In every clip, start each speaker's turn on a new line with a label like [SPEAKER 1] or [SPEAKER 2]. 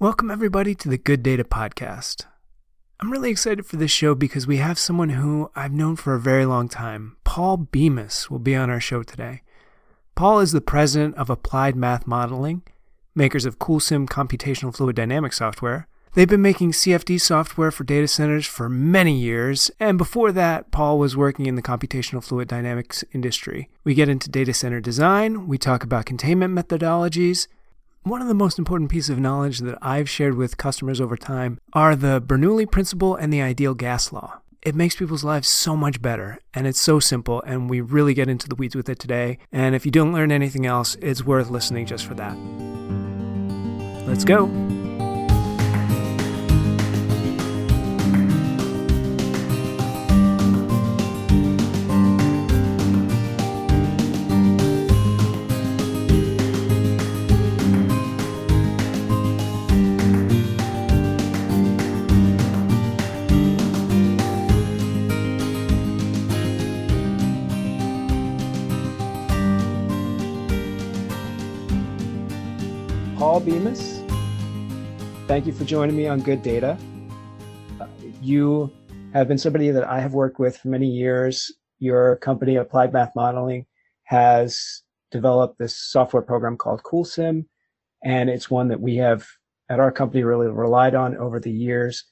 [SPEAKER 1] Welcome, everybody, to the Good Data Podcast. I'm really excited for this show because we have someone who I've known for a very long time. Paul Bemis will be on our show today. Paul is the president of Applied Math Modeling, makers of CoolSim computational fluid dynamics software. They've been making CFD software for data centers for many years, and before that, Paul was working in the computational fluid dynamics industry. We get into data center design, we talk about containment methodologies, one of the most important pieces of knowledge that I've shared with customers over time are the Bernoulli principle and the ideal gas law. It makes people's lives so much better, and it's so simple, and we really get into the weeds with it today. And if you don't learn anything else, it's worth listening just for that. Let's go. Paul Bemis, thank you for joining me on Good Data. Uh, you have been somebody that I have worked with for many years. Your company, Applied Math Modeling, has developed this software program called CoolSim, and it's one that we have at our company really relied on over the years.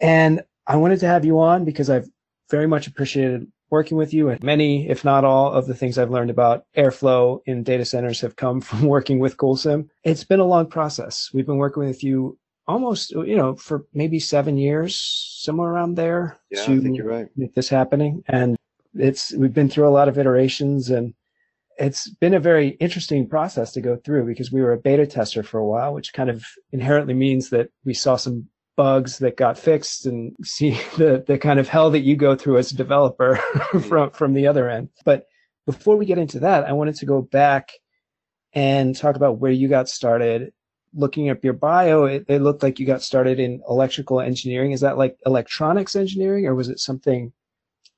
[SPEAKER 1] And I wanted to have you on because I've very much appreciated working with you. And many, if not all, of the things I've learned about airflow in data centers have come from working with CoolSim. It's been a long process. We've been working with you almost, you know, for maybe seven years, somewhere around there
[SPEAKER 2] yeah,
[SPEAKER 1] to
[SPEAKER 2] I think you're right.
[SPEAKER 1] make this happening. And it's, we've been through a lot of iterations and it's been a very interesting process to go through because we were a beta tester for a while, which kind of inherently means that we saw some bugs that got fixed and see the, the kind of hell that you go through as a developer from, from the other end. But before we get into that, I wanted to go back and talk about where you got started. Looking up your bio, it, it looked like you got started in electrical engineering. Is that like electronics engineering or was it something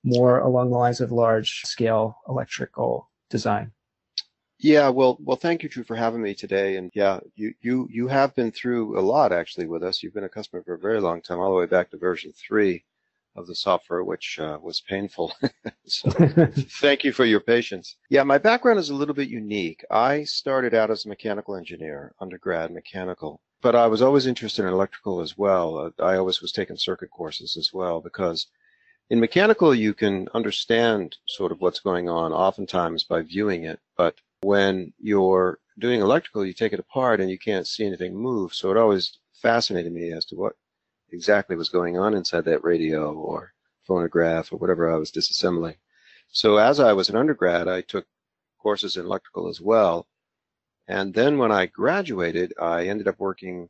[SPEAKER 1] more along the lines of large scale electrical design?
[SPEAKER 2] Yeah, well, well, thank you, Drew, for having me today. And yeah, you, you, you have been through a lot actually with us. You've been a customer for a very long time, all the way back to version three of the software, which uh, was painful. so thank you for your patience. Yeah, my background is a little bit unique. I started out as a mechanical engineer, undergrad mechanical, but I was always interested in electrical as well. Uh, I always was taking circuit courses as well because in mechanical, you can understand sort of what's going on oftentimes by viewing it, but when you're doing electrical, you take it apart and you can't see anything move. So it always fascinated me as to what exactly was going on inside that radio or phonograph or whatever I was disassembling. So as I was an undergrad, I took courses in electrical as well. And then when I graduated, I ended up working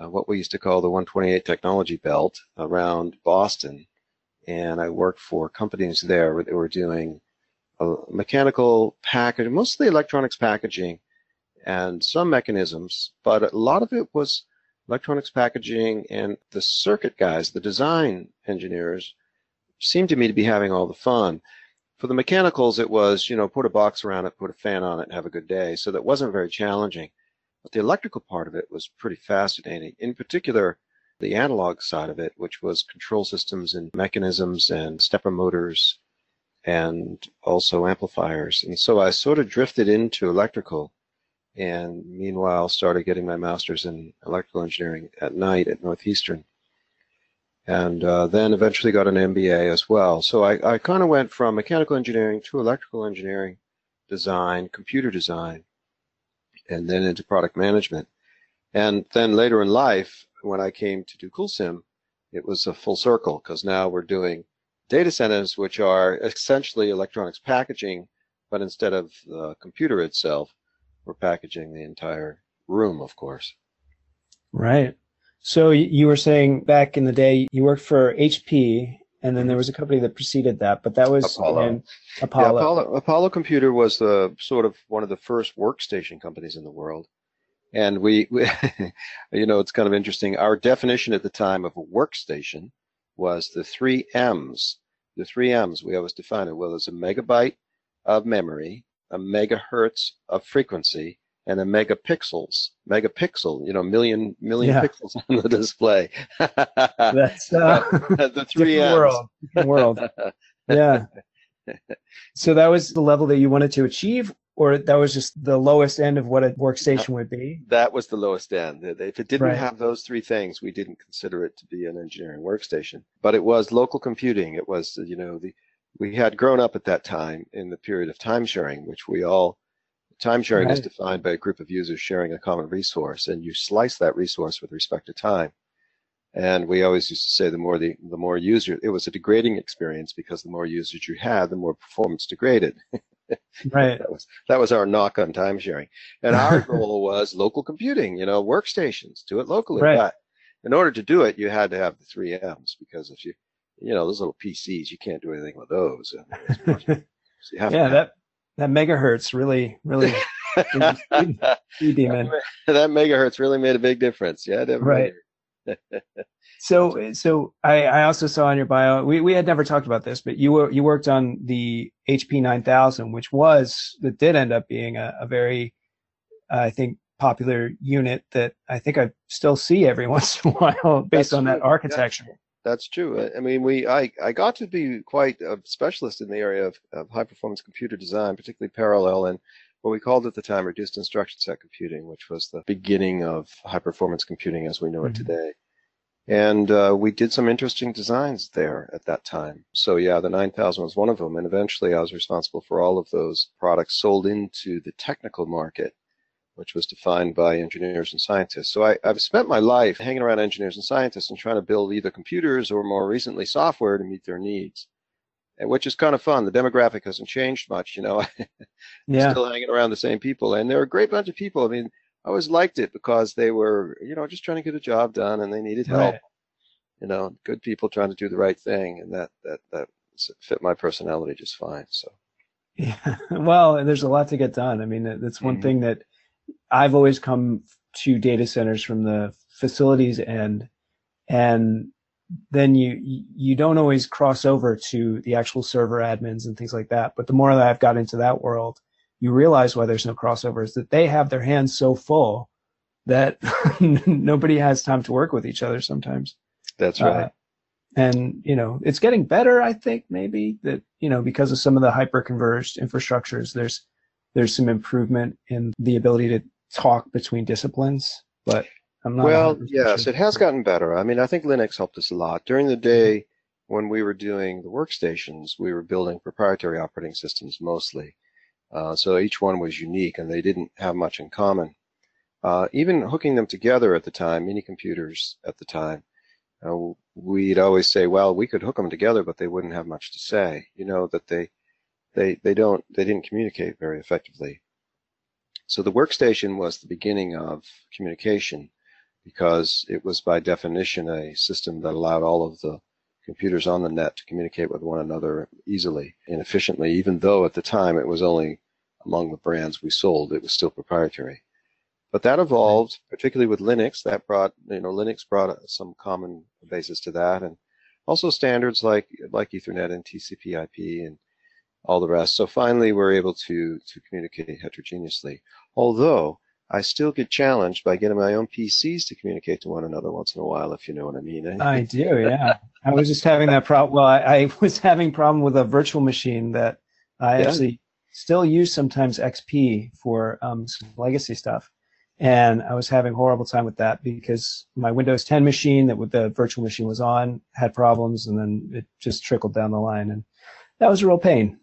[SPEAKER 2] uh, what we used to call the 128 technology belt around Boston. And I worked for companies there that were doing mechanical packaging, mostly electronics packaging and some mechanisms, but a lot of it was electronics packaging and the circuit guys, the design engineers seemed to me to be having all the fun. For the mechanicals, it was, you know, put a box around it, put a fan on it, and have a good day. So that wasn't very challenging. But the electrical part of it was pretty fascinating. In particular, the analog side of it, which was control systems and mechanisms and stepper motors and also amplifiers. And so I sort of drifted into electrical and meanwhile started getting my master's in electrical engineering at night at Northeastern. And uh, then eventually got an MBA as well. So I, I kind of went from mechanical engineering to electrical engineering, design, computer design, and then into product management. And then later in life, when I came to do CoolSim, it was a full circle because now we're doing data centers, which are essentially electronics packaging, but instead of the computer itself, we're packaging the entire room, of course.
[SPEAKER 1] Right. So you were saying back in the day you worked for HP, and then there was a company that preceded that, but that was
[SPEAKER 2] Apollo.
[SPEAKER 1] Apollo.
[SPEAKER 2] Yeah, Apollo. Apollo Computer was the sort of one of the first workstation companies in the world. And we, we you know, it's kind of interesting. Our definition at the time of a workstation was the three M's. The three M's, we always define it. Well, there's a megabyte of memory, a megahertz of frequency, and a megapixels, megapixel, you know, million million
[SPEAKER 1] Yeah.
[SPEAKER 2] pixels on the display.
[SPEAKER 1] That's uh,
[SPEAKER 2] the three M's.
[SPEAKER 1] world. World. Yeah. So that was the level that you wanted to achieve, or that was just the lowest end of what a workstation would be.
[SPEAKER 2] That was the lowest end. If it didn't
[SPEAKER 1] Right.
[SPEAKER 2] have those three things, we didn't consider it to be an engineering workstation. But it was local computing. It was, you know, the we had grown up at that time in the period of time sharing, which we all time sharing is defined by a group of users sharing a common resource, and you slice that resource with respect to time. And we always used to say the more the the more user it was a degrading experience because the more users you had, the more performance degraded.
[SPEAKER 1] Right.
[SPEAKER 2] That was that was our knock on time sharing. And our goal was local computing, you know, workstations, do it locally.
[SPEAKER 1] Right.
[SPEAKER 2] But in order to do it, you had to have the three M's because if you you know, those little PCs, you can't do anything with those. I mean, so you have
[SPEAKER 1] Yeah, that that megahertz really, really demon.
[SPEAKER 2] that megahertz really made a big difference. Yeah,
[SPEAKER 1] Right. So, so I, I also saw on your bio, we, we had never talked about this, but you were, you worked on the HP 9000, which was, that did end up being a, a very, I think, popular unit that I think I still see every once in a while based
[SPEAKER 2] That's
[SPEAKER 1] on that architecture.
[SPEAKER 2] That's true. I- mean, we I, I got to be quite a specialist in the area of, of high performance computer design, particularly parallel and what we called at the time reduced instruction set computing, which was the beginning of high performance computing as we know it
[SPEAKER 1] Mhm.
[SPEAKER 2] today. And uh, we did some interesting designs there at that time. So yeah, the 9000 was one of them. And eventually I was responsible for all of those products sold into the technical market, which was defined by engineers and scientists. So I, I've spent my life hanging around engineers and scientists and trying to build either computers or more recently software to meet their needs. And which is kind of fun. The demographic hasn't changed much, you know.
[SPEAKER 1] Yeah.
[SPEAKER 2] still hanging around the same people. And they're a great bunch of people. I mean, I always liked it because they were, you know, just trying to get a job done and they needed help.
[SPEAKER 1] Right.
[SPEAKER 2] You know, good people trying to do the right thing, and that that that fit my personality just fine. So
[SPEAKER 1] Yeah. Well, there's a lot to get done. I mean, that- that's one
[SPEAKER 2] Mhm.
[SPEAKER 1] thing that I've always come to data centers from the facilities end, and then you you don't always cross over to the actual server admins and things like that. But the more that I've got into that world, you realize why there's no crossovers. That they have their hands so full that nobody has time to work with each other sometimes.
[SPEAKER 2] that's right.
[SPEAKER 1] Uh, and you know, it's getting better. I think maybe that you know because of some of the hyper converged infrastructures, there's there's some improvement in the ability to talk between disciplines. But I'm not.
[SPEAKER 2] Well, yes,
[SPEAKER 1] sure.
[SPEAKER 2] it has gotten better. I mean, I think Linux helped us a lot. During the day, when we were doing the workstations, we were building proprietary operating systems mostly. Uh, so each one was unique and they didn't have much in common. Uh, even hooking them together at the time, mini computers at the time, uh, we'd always say, well, we could hook them together, but they wouldn't have much to say. You know, that they, they, they don't, they didn't communicate very effectively. So the workstation was the beginning of communication because it was by definition a system that allowed all of the computers on the net to communicate with one another easily and efficiently, even though at the time it was only among the brands we sold, it was still proprietary. But that evolved, particularly with Linux. That brought, you know, Linux brought some common basis to that, and also standards like like Ethernet and TCP/IP and all the rest. So finally, we're able to to communicate heterogeneously. Although I still get challenged by getting my own PCs to communicate to one another once in a while, if you know what I mean.
[SPEAKER 1] I do. Yeah. I was just having that problem. Well, I, I was having problem with a virtual machine that I
[SPEAKER 2] Yeah.
[SPEAKER 1] actually still use sometimes XP for um, some legacy stuff. And I was having a horrible time with that because my Windows 10 machine that with the virtual machine was on had problems, and then it just trickled down the line, and that was a real pain.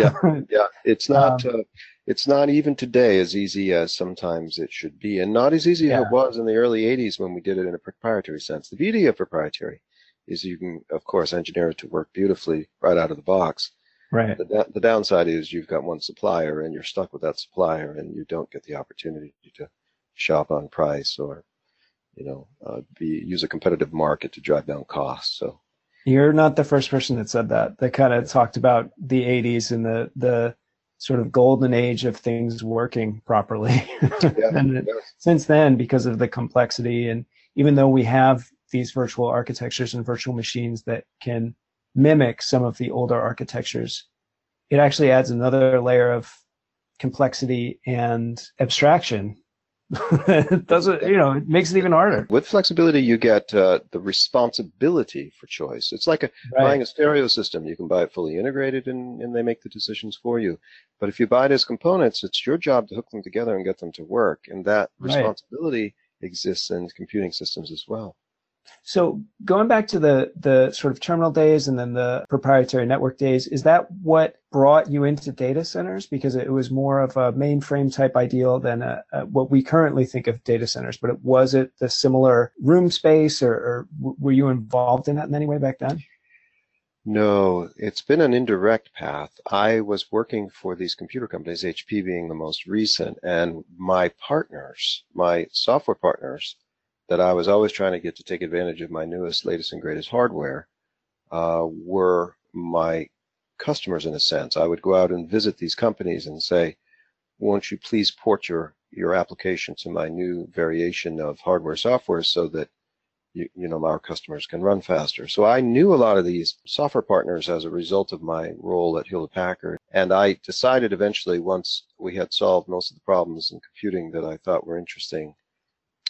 [SPEAKER 2] Yeah. Yeah, it's not.
[SPEAKER 1] Um,
[SPEAKER 2] uh, it's not even today as easy as sometimes it should be, and not as easy as it was in the early '80s when we did it in a proprietary sense. The beauty of proprietary is you can, of course, engineer it to work beautifully right out of the box.
[SPEAKER 1] right.
[SPEAKER 2] The, the downside is you've got one supplier and you're stuck with that supplier, and you don't get the opportunity to shop on price or, you know, uh, be use a competitive market to drive down costs. So
[SPEAKER 1] You're not the first person that said that. That kind of talked about the 80s and the the sort of golden age of things working properly. and it-
[SPEAKER 2] yes.
[SPEAKER 1] since then, because of the complexity, and even though we have these virtual architectures and virtual machines that can mimic some of the older architectures, it actually adds another layer of complexity and abstraction it doesn't, you know, it makes it even harder.
[SPEAKER 2] With flexibility, you get uh, the responsibility for choice. It's like a, right. buying a stereo system. You can buy it fully integrated and, and they make the decisions for you. But if you buy it as components, it's your job to hook them together and get them to work. And that responsibility right. exists in computing systems as well.
[SPEAKER 1] So going back to the the sort of terminal days and then the proprietary network days, is that what brought you into data centers? Because it was more of a mainframe type ideal than a, a, what we currently think of data centers. But it, was it the similar room space, or, or were you involved in that in any way back then?
[SPEAKER 2] No, it's been an indirect path. I was working for these computer companies, HP being the most recent, and my partners, my software partners, that I was always trying to get to take advantage of my newest, latest, and greatest hardware uh, were my customers in a sense. I would go out and visit these companies and say, won't you please port your, your application to my new variation of hardware software so that you, you know our customers can run faster. So I knew a lot of these software partners as a result of my role at Hewlett Packard. And I decided eventually once we had solved most of the problems in computing that I thought were interesting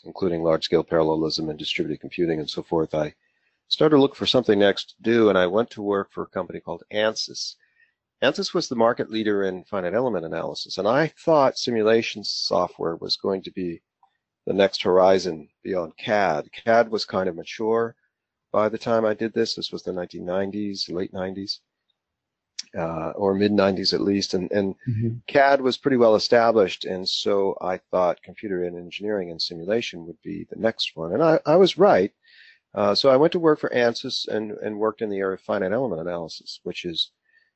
[SPEAKER 2] including large scale parallelism and distributed computing and so forth, I started to look for something next to do, and I went to work for a company called ANSYS. ANSYS was the market leader in finite element analysis, and I thought simulation software was going to be the next horizon beyond CAD. CAD was kind of mature by the time I did this. This was the 1990s, late 90s uh, or mid 90s at least, and, and mm-hmm. CAD was pretty well established, and so I thought computer and engineering and simulation would be the next one, and I, I was right. Uh, so I went to work for ANSYS and, and worked in the area of finite element analysis, which is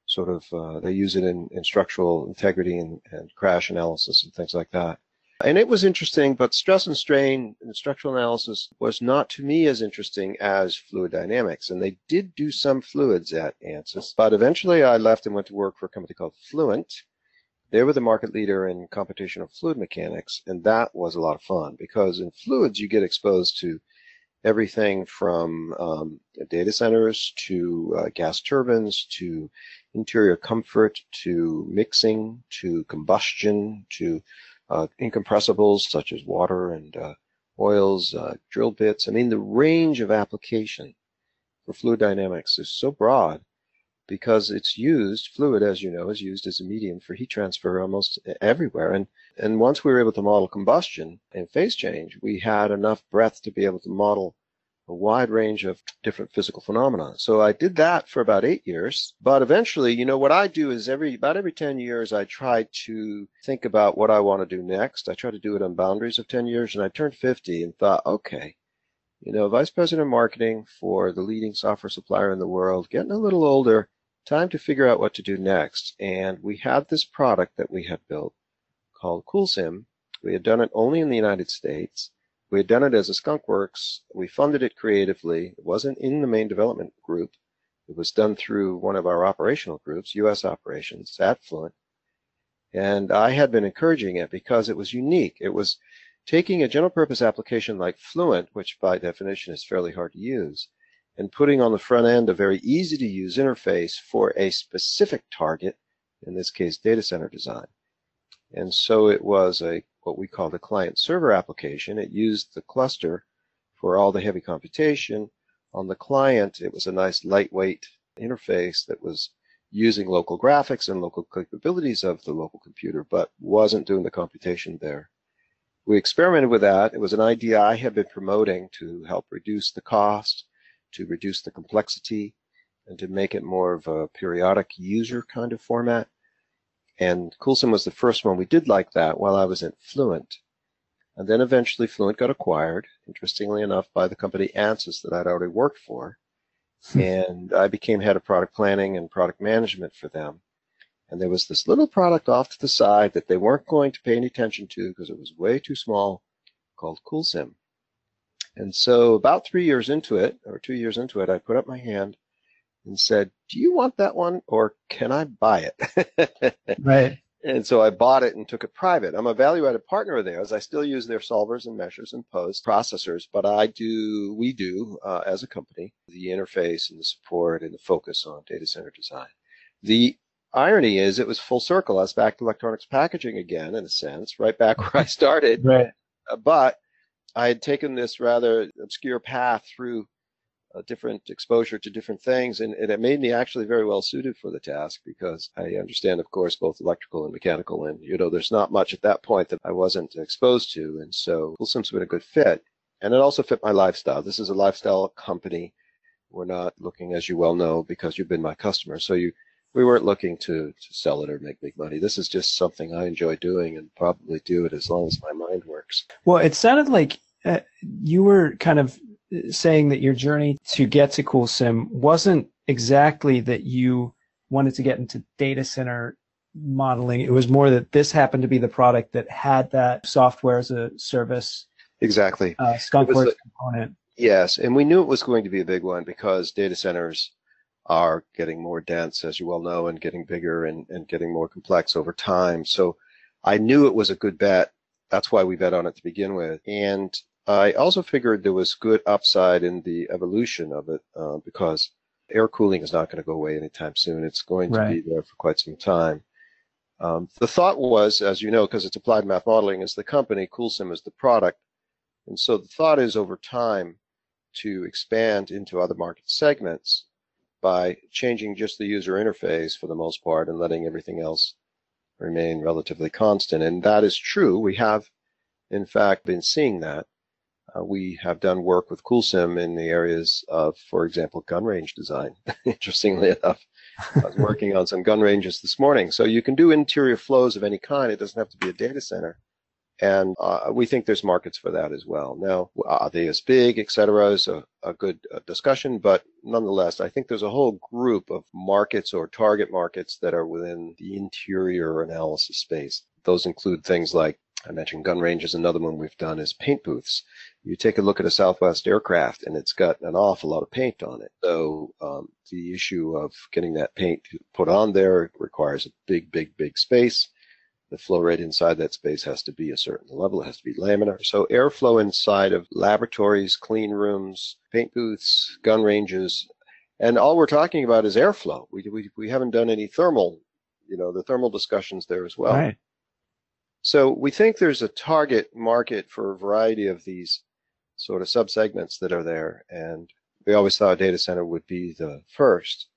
[SPEAKER 2] sort of uh, they use it in, in structural integrity and, and crash analysis and things like that. And it was interesting, but stress and strain and structural analysis was not to me as interesting as fluid dynamics. And they did do some fluids at ANSYS, but eventually I left and went to work for a company called Fluent. They were the market leader in computational fluid mechanics, and that was a lot of fun because in fluids you get exposed to everything from um, data centers to uh, gas turbines to interior comfort to mixing to combustion to incompressibles such as water and uh, oils, uh, drill bits. I mean, the range of application for fluid dynamics is so broad because it's used, fluid, as you know, is used as a medium for heat transfer almost everywhere. And, and once we were able to model combustion and phase change, we had enough breadth to be able to model a wide range of different physical phenomena. So I did that for about eight years. But eventually, you know, what I do is every about every 10 years, I try to think about what I want to do next. I try to do it on boundaries of 10 years. And I turned 50 and thought, okay, you know, vice president of marketing for the leading software supplier in the world, getting a little older, time to figure out what to do next. And we had this product that we had built called CoolSim. We had done it only in the United States we had done it as a skunkworks. We funded it creatively. It wasn't in the main development group. It was done through one of our operational groups, U.S. operations at Fluent. And I had been encouraging it because it was unique. It was taking a general purpose application like Fluent, which by definition is fairly hard to use, and putting on the front end a very easy to use interface for a specific target, in this case, data center design. And so it was a what we call the client server application. It used the cluster for all the heavy computation. On the client, it was a nice lightweight interface that was using local graphics and local capabilities of the local computer, but wasn't doing the computation there. We experimented with that. It was an idea I had been promoting to help reduce the cost, to reduce the complexity, and to make it more of a periodic user kind of format. And CoolSim was the first one we did like that while I was at Fluent. And then eventually Fluent got acquired, interestingly enough, by the company Ansys that I'd already worked for. And I became head of product planning and product management for them. And there was this little product off to the side that they weren't going to pay any attention to because it was way too small called CoolSim. And so about three years into it, or two years into it, I put up my hand and said, Do you want that one or can I buy
[SPEAKER 1] it? right.
[SPEAKER 2] And so I bought it and took it private. I'm a value added partner of theirs. I still use their solvers and meshers and post processors, but I do, we do, uh, as a company, the interface and the support and the focus on data center design. The irony is it was full circle. I was back to electronics packaging again, in a sense, right back where I started.
[SPEAKER 1] right.
[SPEAKER 2] Uh, but I had taken this rather obscure path through different exposure to different things, and, and, it made me actually very well suited for the task because I understand, of course, both electrical and mechanical, and you know, there's not much at that point that I wasn't exposed to, and so CoolSim's been a good fit, and it also fit my lifestyle. This is a lifestyle company. We're not looking, as you well know, because you've been my customer, so you we weren't looking to, to sell it or make big money. This is just something I enjoy doing and probably do it as long as my mind works.
[SPEAKER 1] Well, it sounded like uh, you were kind of saying that your journey to get to CoolSim wasn't exactly that you wanted to get into data center modeling. It was more that this happened to be the product that had that software as a service.
[SPEAKER 2] Exactly.
[SPEAKER 1] Uh, Skunkworks a, component.
[SPEAKER 2] Yes, and we knew it was going to be a big one because data centers are getting more dense, as you well know, and getting bigger and, and getting more complex over time. So I knew it was a good bet. That's why we bet on it to begin with. And I also figured there was good upside in the evolution of it uh, because air cooling is not going to go away anytime soon. It's going to right. be there for quite some time. Um, the thought was, as you know, because it's applied math modeling is the company, CoolSim is the product. And so the thought is over time to expand into other market segments by changing just the user interface for the most part and letting everything else remain relatively constant. And that is true. We have, in fact, been seeing that. Uh, we have done work with CoolSim in the areas of, for example, gun range design. Interestingly enough, I was working on some gun ranges this morning. So you can do interior flows of any kind. It doesn't have to be a data center. And uh, we think there's markets for that as well. Now, are they as big, et cetera, is a, a good uh, discussion, but nonetheless, I think there's a whole group of markets or target markets that are within the interior analysis space. Those include things like I mentioned gun ranges. Another one we've done is paint booths. You take a look at a Southwest aircraft and it's got an awful lot of paint on it. So um, the issue of getting that paint put on there requires a big, big, big space the flow rate inside that space has to be a certain level. It has to be laminar. So airflow inside of laboratories, clean rooms, paint booths, gun ranges, and all we're talking about is airflow. We, we, we haven't done any thermal, you know, the thermal discussions there as well.
[SPEAKER 1] Right.
[SPEAKER 2] So we think there's a target market for a variety of these sort of subsegments that are there. And we always thought a data center would be the first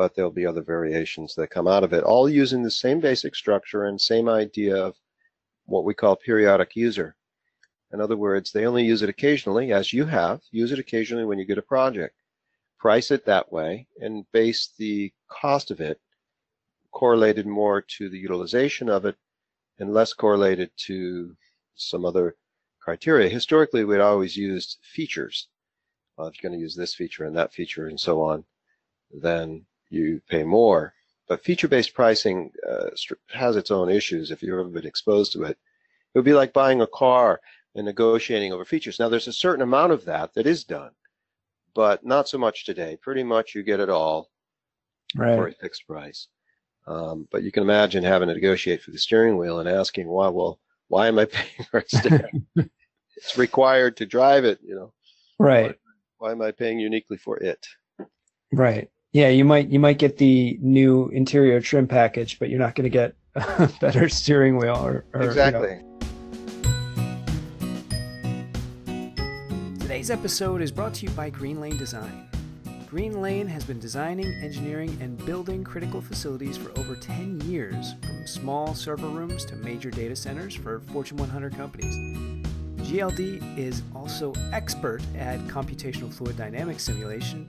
[SPEAKER 2] but there'll be other variations that come out of it, all using the same basic structure and same idea of what we call periodic user. In other words, they only use it occasionally, as you have. Use it occasionally when you get a project. Price it that way and base the cost of it correlated more to the utilization of it and less correlated to some other criteria. Historically, we'd always used features. Well, if you're going to use this feature and that feature and so on, then you pay more. But feature-based pricing uh, has its own issues if you've ever been exposed to it. It would be like buying a car and negotiating over features. Now, there's a certain amount of that that is done, but not so much today. Pretty much you get it all
[SPEAKER 1] right.
[SPEAKER 2] for a fixed price. Um, but you can imagine having to negotiate for the steering wheel and asking why, well, why am I paying for a steering? it's required to drive it, you know.
[SPEAKER 1] Right.
[SPEAKER 2] Why, why am I paying uniquely for it?
[SPEAKER 1] Right. Yeah, you might you might get the new interior trim package, but you're not going to get a better steering wheel or, or
[SPEAKER 2] exactly. You know.
[SPEAKER 1] Today's episode is brought to you by Green Lane Design. Green Lane has been designing, engineering, and building critical facilities for over 10 years, from small server rooms to major data centers for Fortune 100 companies. GLD is also expert at computational fluid dynamics simulation,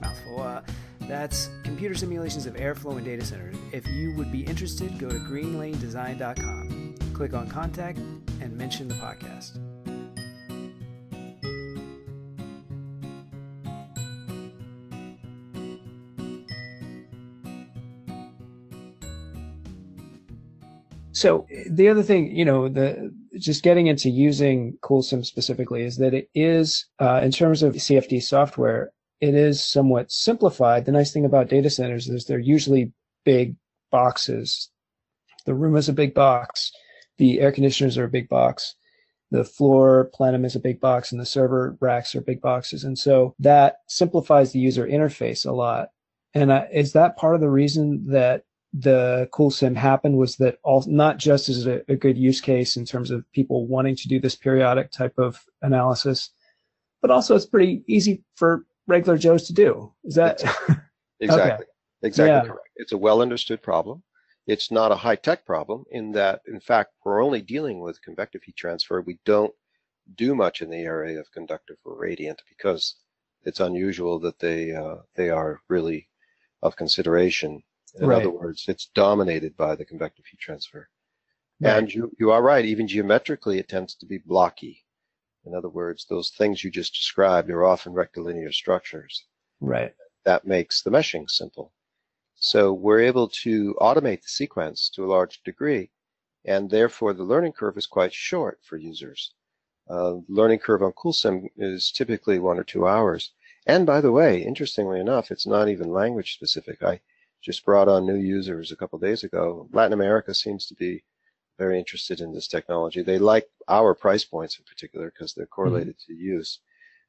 [SPEAKER 1] mouthful, uh, that's computer simulations of airflow in data centers. If you would be interested, go to greenlanedesign.com, click on contact, and mention the podcast. So the other thing, you know, the just getting into using CoolSim specifically is that it is, uh, in terms of CFD software, it is somewhat simplified. The nice thing about data centers is they're usually big boxes. The room is a big box. The air conditioners are a big box. The floor plenum is a big box and the server racks are big boxes. And so that simplifies the user interface a lot. And uh, is that part of the reason that the CoolSim happened was that all not just as a, a, good use case in terms of people wanting to do this periodic type of analysis, but also it's pretty easy for regular Joes to do. Is that
[SPEAKER 2] exactly okay. exactly yeah. correct? It's a well understood problem. It's not a high tech problem in that, in fact, we're only dealing with convective heat transfer. We don't do much in the area of conductive or radiant because it's unusual that they uh, they are really of consideration. In right. other words, it's dominated by the convective heat transfer. Right. And you, you are right, even geometrically, it tends to be blocky. In other words, those things you just described are often rectilinear structures.
[SPEAKER 1] Right.
[SPEAKER 2] That makes the meshing simple. So we're able to automate the sequence to a large degree, and therefore the learning curve is quite short for users. Uh, learning curve on CoolSim is typically one or two hours. And by the way, interestingly enough, it's not even language specific. I just brought on new users a couple days ago. Latin America seems to be very interested in this technology. They like our price points in particular because they're correlated mm-hmm. to use.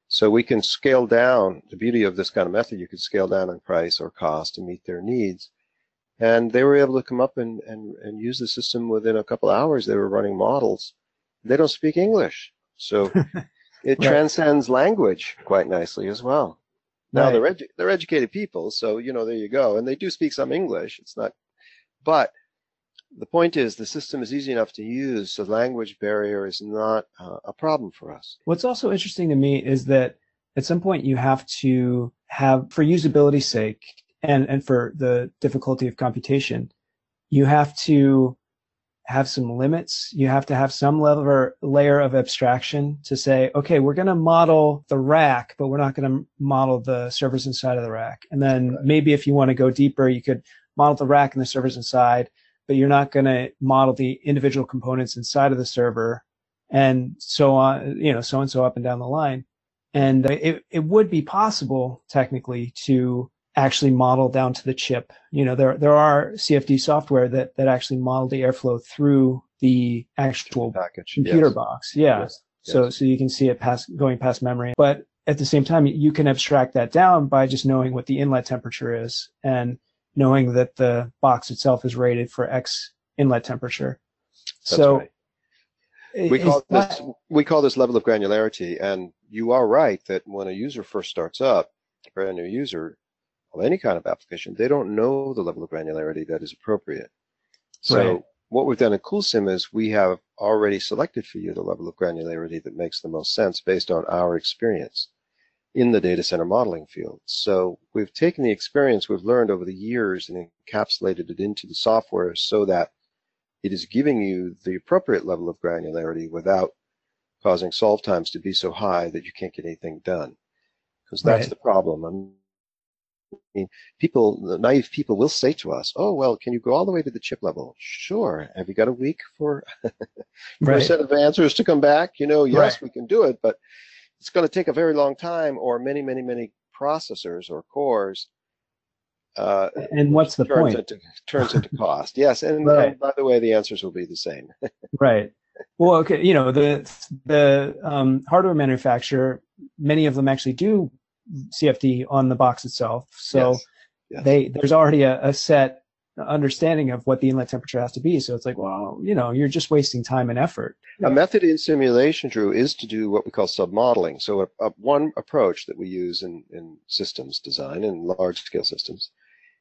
[SPEAKER 2] So we can scale down. The beauty of this kind of method, you can scale down on price or cost to meet their needs. And they were able to come up and, and, and use the system within a couple hours. They were running models. They don't speak English. So it right. transcends language quite nicely as well. Now right. they're edu- they're educated people, so you know there you go, and they do speak some English. It's not, but the point is the system is easy enough to use, so language barrier is not uh, a problem for us.
[SPEAKER 1] What's also interesting to me is that at some point you have to have, for usability's sake, and and for the difficulty of computation, you have to have some limits. You have to have some level layer of abstraction to say, okay, we're going to model the rack, but we're not going to model the servers inside of the rack. And then right. maybe if you want to go deeper, you could model the rack and the servers inside, but you're not going to model the individual components inside of the server and so on, you know, so and so up and down the line. And it, it would be possible technically to actually model down to the chip. You know, there there are CFD software that that actually model the airflow through the actual
[SPEAKER 2] package
[SPEAKER 1] computer yes. box. Yeah. Yes. So yes. so you can see it pass going past memory. But at the same time, you can abstract that down by just knowing what the inlet temperature is and knowing that the box itself is rated for X inlet temperature. That's so right.
[SPEAKER 2] we call this we call this level of granularity, and you are right that when a user first starts up, a brand new user, of any kind of application, they don't know the level of granularity that is appropriate. So right. what we've done in CoolSim is we have already selected for you the level of granularity that makes the most sense based on our experience in the data center modeling field. So we've taken the experience we've learned over the years and encapsulated it into the software so that it is giving you the appropriate level of granularity without causing solve times to be so high that you can't get anything done. Because that's right. the problem. I'm I mean, people, naive people will say to us, "Oh, well, can you go all the way to the chip level?" Sure. Have you got a week for, for right. a set of answers to come back? You know, yes, right. we can do it, but it's going to take a very long time, or many, many, many processors or cores.
[SPEAKER 1] Uh, and what's the
[SPEAKER 2] turns
[SPEAKER 1] point?
[SPEAKER 2] Into, turns into cost. Yes, and, right. and by the way, the answers will be the same.
[SPEAKER 1] right. Well, okay. You know, the the um, hardware manufacturer, many of them actually do CFD on the box itself. So yes. Yes. they there's already a, a, set understanding of what the inlet temperature has to be. So it's like, well, you know, you're just wasting time and effort.
[SPEAKER 2] A method in simulation, Drew, is to do what we call submodeling. So a, a, one approach that we use in, in systems design and large scale systems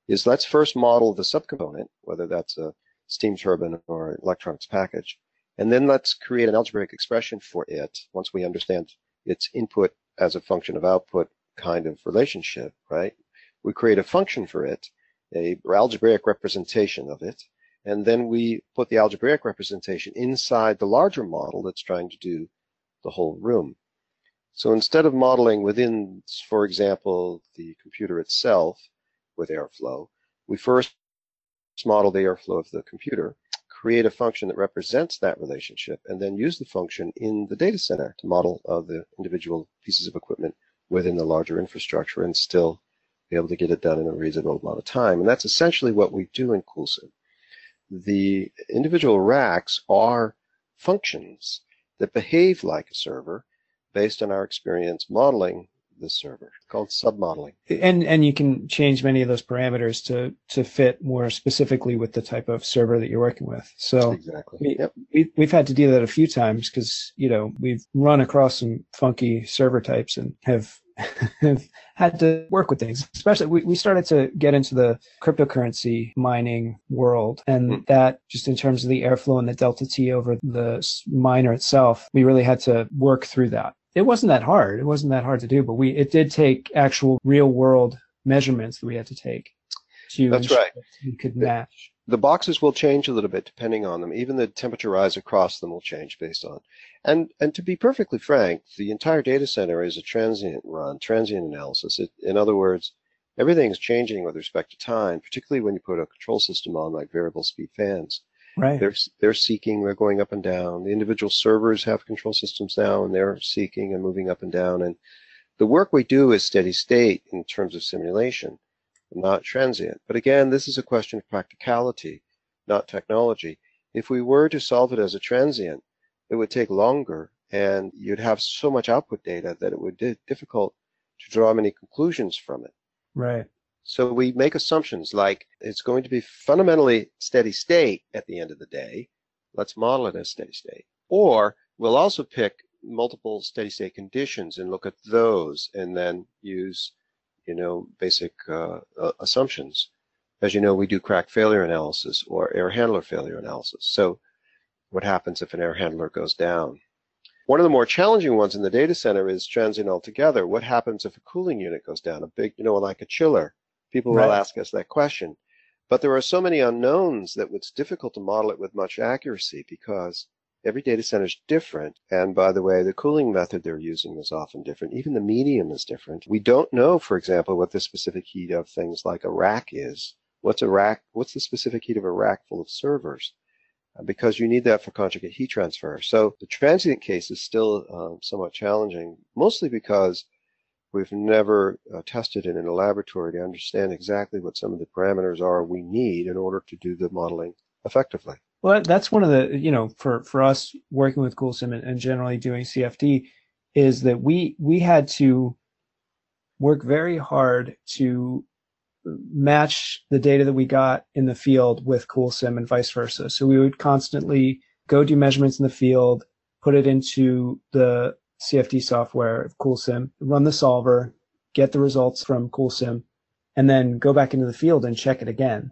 [SPEAKER 2] is let's first model the subcomponent, whether that's a steam turbine or electronics package, and then let's create an algebraic expression for it once we understand its input as a function of output kind of relationship, right? We create a function for it, a algebraic representation of it, and then we put the algebraic representation inside the larger model that's trying to do the whole room. So instead of modeling within, for example, the computer itself with airflow, we first model the airflow of the computer, create a function that represents that relationship, and then use the function in the data center to model uh, the individual pieces of equipment within the larger infrastructure and still be able to get it done in a reasonable amount of time. And that's essentially what we do in CoolSim. The individual racks are functions that behave like a server based on our experience modeling this server called submodeling.
[SPEAKER 1] And and you can change many of those parameters to to fit more specifically with the type of server that you're working with. So
[SPEAKER 2] exactly.
[SPEAKER 1] We,
[SPEAKER 2] yep.
[SPEAKER 1] we, we've had to do that a few times because you know we've run across some funky server types and have have had to work with things. Especially, we, we started to get into the cryptocurrency mining world, and mm. that just in terms of the airflow and the delta T over the miner itself, we really had to work through that. It wasn't that hard. It wasn't that hard to do, but we it did take actual real world measurements that we had to take to
[SPEAKER 2] That's right.
[SPEAKER 1] we could match
[SPEAKER 2] the boxes will change a little bit depending on them. Even the temperature rise across them will change based on. And and to be perfectly frank, the entire data center is a transient run, transient analysis. It, in other words, everything is changing with respect to time, particularly when you put a control system on like variable speed fans.
[SPEAKER 1] Right.
[SPEAKER 2] They're they're seeking, they're going up and down. The individual servers have control systems now, and they're seeking and moving up and down. And the work we do is steady state in terms of simulation not transient. But again, this is a question of practicality, not technology. If we were to solve it as a transient, it would take longer and you'd have so much output data that it would be difficult to draw many conclusions from it.
[SPEAKER 1] Right.
[SPEAKER 2] So we make assumptions like it's going to be fundamentally steady state at the end of the day. Let's model it as steady state. Or we'll also pick multiple steady state conditions and look at those and then use you know, basic uh, uh, assumptions. As you know, we do CRAC failure analysis or air handler failure analysis. So what happens if an air handler goes down? One of the more challenging ones in the data center is transient altogether. What happens if a cooling unit goes down? A big, you know, like a chiller. People right. will ask us that question. But there are so many unknowns that it's difficult to model it with much accuracy because Every data center is different. And by the way, the cooling method they're using is often different. Even the medium is different. We don't know, for example, what the specific heat of things like a rack is. What's a rack? What's the specific heat of a rack full of servers? Uh, because you need that for conjugate heat transfer. So the transient case is still um, somewhat challenging, mostly because we've never uh, tested it in a laboratory to understand exactly what some of the parameters are we need in order to do the modeling effectively.
[SPEAKER 1] Well, that's one of the, you know, for, for us working with CoolSim and, and generally doing CFD is that we, we had to work very hard to match the data that we got in the field with CoolSim and vice versa. So we would constantly go do measurements in the field, put it into the CFD software of CoolSim, run the solver, get the results from CoolSim, and then go back into the field and check it again.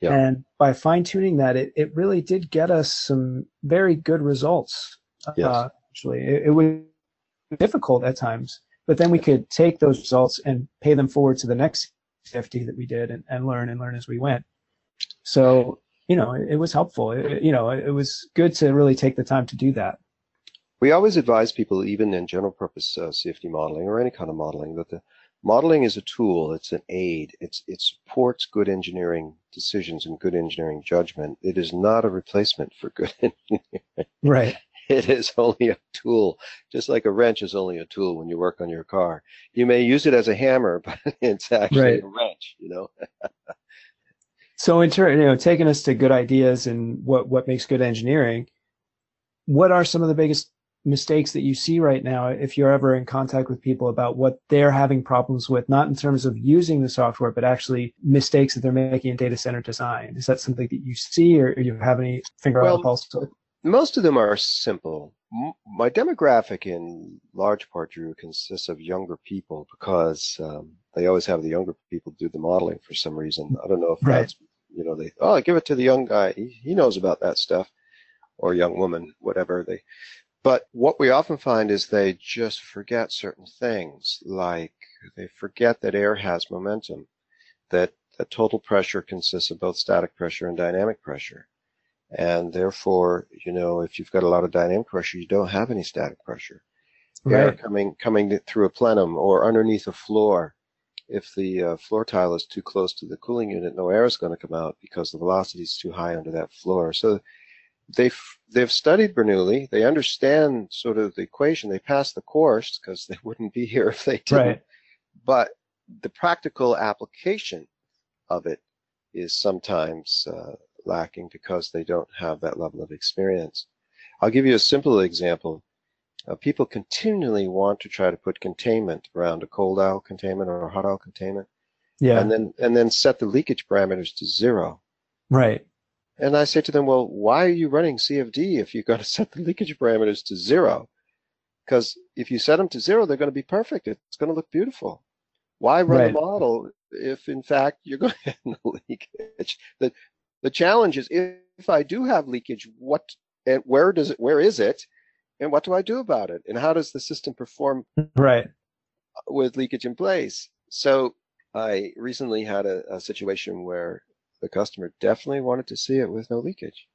[SPEAKER 1] Yeah. And by fine tuning that, it, it really did get us some very good results.
[SPEAKER 2] Yes. Uh,
[SPEAKER 1] actually, it, it, was difficult at times, but then we could take those results and pay them forward to the next CFD that we did and, and learn and learn as we went. So, you know, it, it was helpful. you know, it was good to really take the time to do that.
[SPEAKER 2] We always advise people, even in general purpose uh, CFD modeling or any kind of modeling, that the Modeling is a tool, it's an aid, it's, it supports good engineering decisions and good engineering judgment. It is not a replacement for good engineering.
[SPEAKER 1] Right.
[SPEAKER 2] It is only a tool, just like a wrench is only a tool when you work on your car. You may use it as a hammer, but it's actually right. a wrench, you know.
[SPEAKER 1] so in turn, you know, taking us to good ideas and what, what makes good engineering, what are some of the biggest mistakes that you see right now if you're ever in contact with people about what they're having problems with, not in terms of using the software, but actually mistakes that they're making in data center design? Is that something that you see or you have any finger well, on the pulse?
[SPEAKER 2] Most of them are simple. My demographic in large part, Drew, consists of younger people because um, they always have the younger people do the modeling for some reason. I don't know if right. that's, you know, they, oh, give it to the young guy. He, he knows about that stuff or young woman, whatever they, but what we often find is they just forget certain things, like they forget that air has momentum, that, that total pressure consists of both static pressure and dynamic pressure. And therefore, you know, if you've got a lot of dynamic pressure, you don't have any static pressure. Right. Air coming coming through a plenum or underneath a floor. If the uh, floor tile is too close to the cooling unit, no air is going to come out because the velocity is too high under that floor. So they've they've studied Bernoulli. They understand sort of the equation. They passed the course because they wouldn't be here if they didn't. Right. But the practical application of it is sometimes uh, lacking because they don't have that level of experience. I'll give you a simple example. uh, people continually want to try to put containment around a cold aisle containment or a hot aisle containment.
[SPEAKER 1] Yeah.
[SPEAKER 2] And then and then set the leakage parameters to zero.
[SPEAKER 1] Right.
[SPEAKER 2] And I say to them, well, why are you running CFD if you're going to set the leakage parameters to zero? Because if you set them to zero, they're going to be perfect. It's going to look beautiful. Why run
[SPEAKER 1] Right.
[SPEAKER 2] the model if, in fact, you're going to have no leakage? The the challenge is if, if I do have leakage, what and where does it? Where is it? And what do I do about it? And how does the system perform
[SPEAKER 1] Right.
[SPEAKER 2] with leakage in place. So I recently had a, a situation where the customer definitely wanted to see it with no leakage.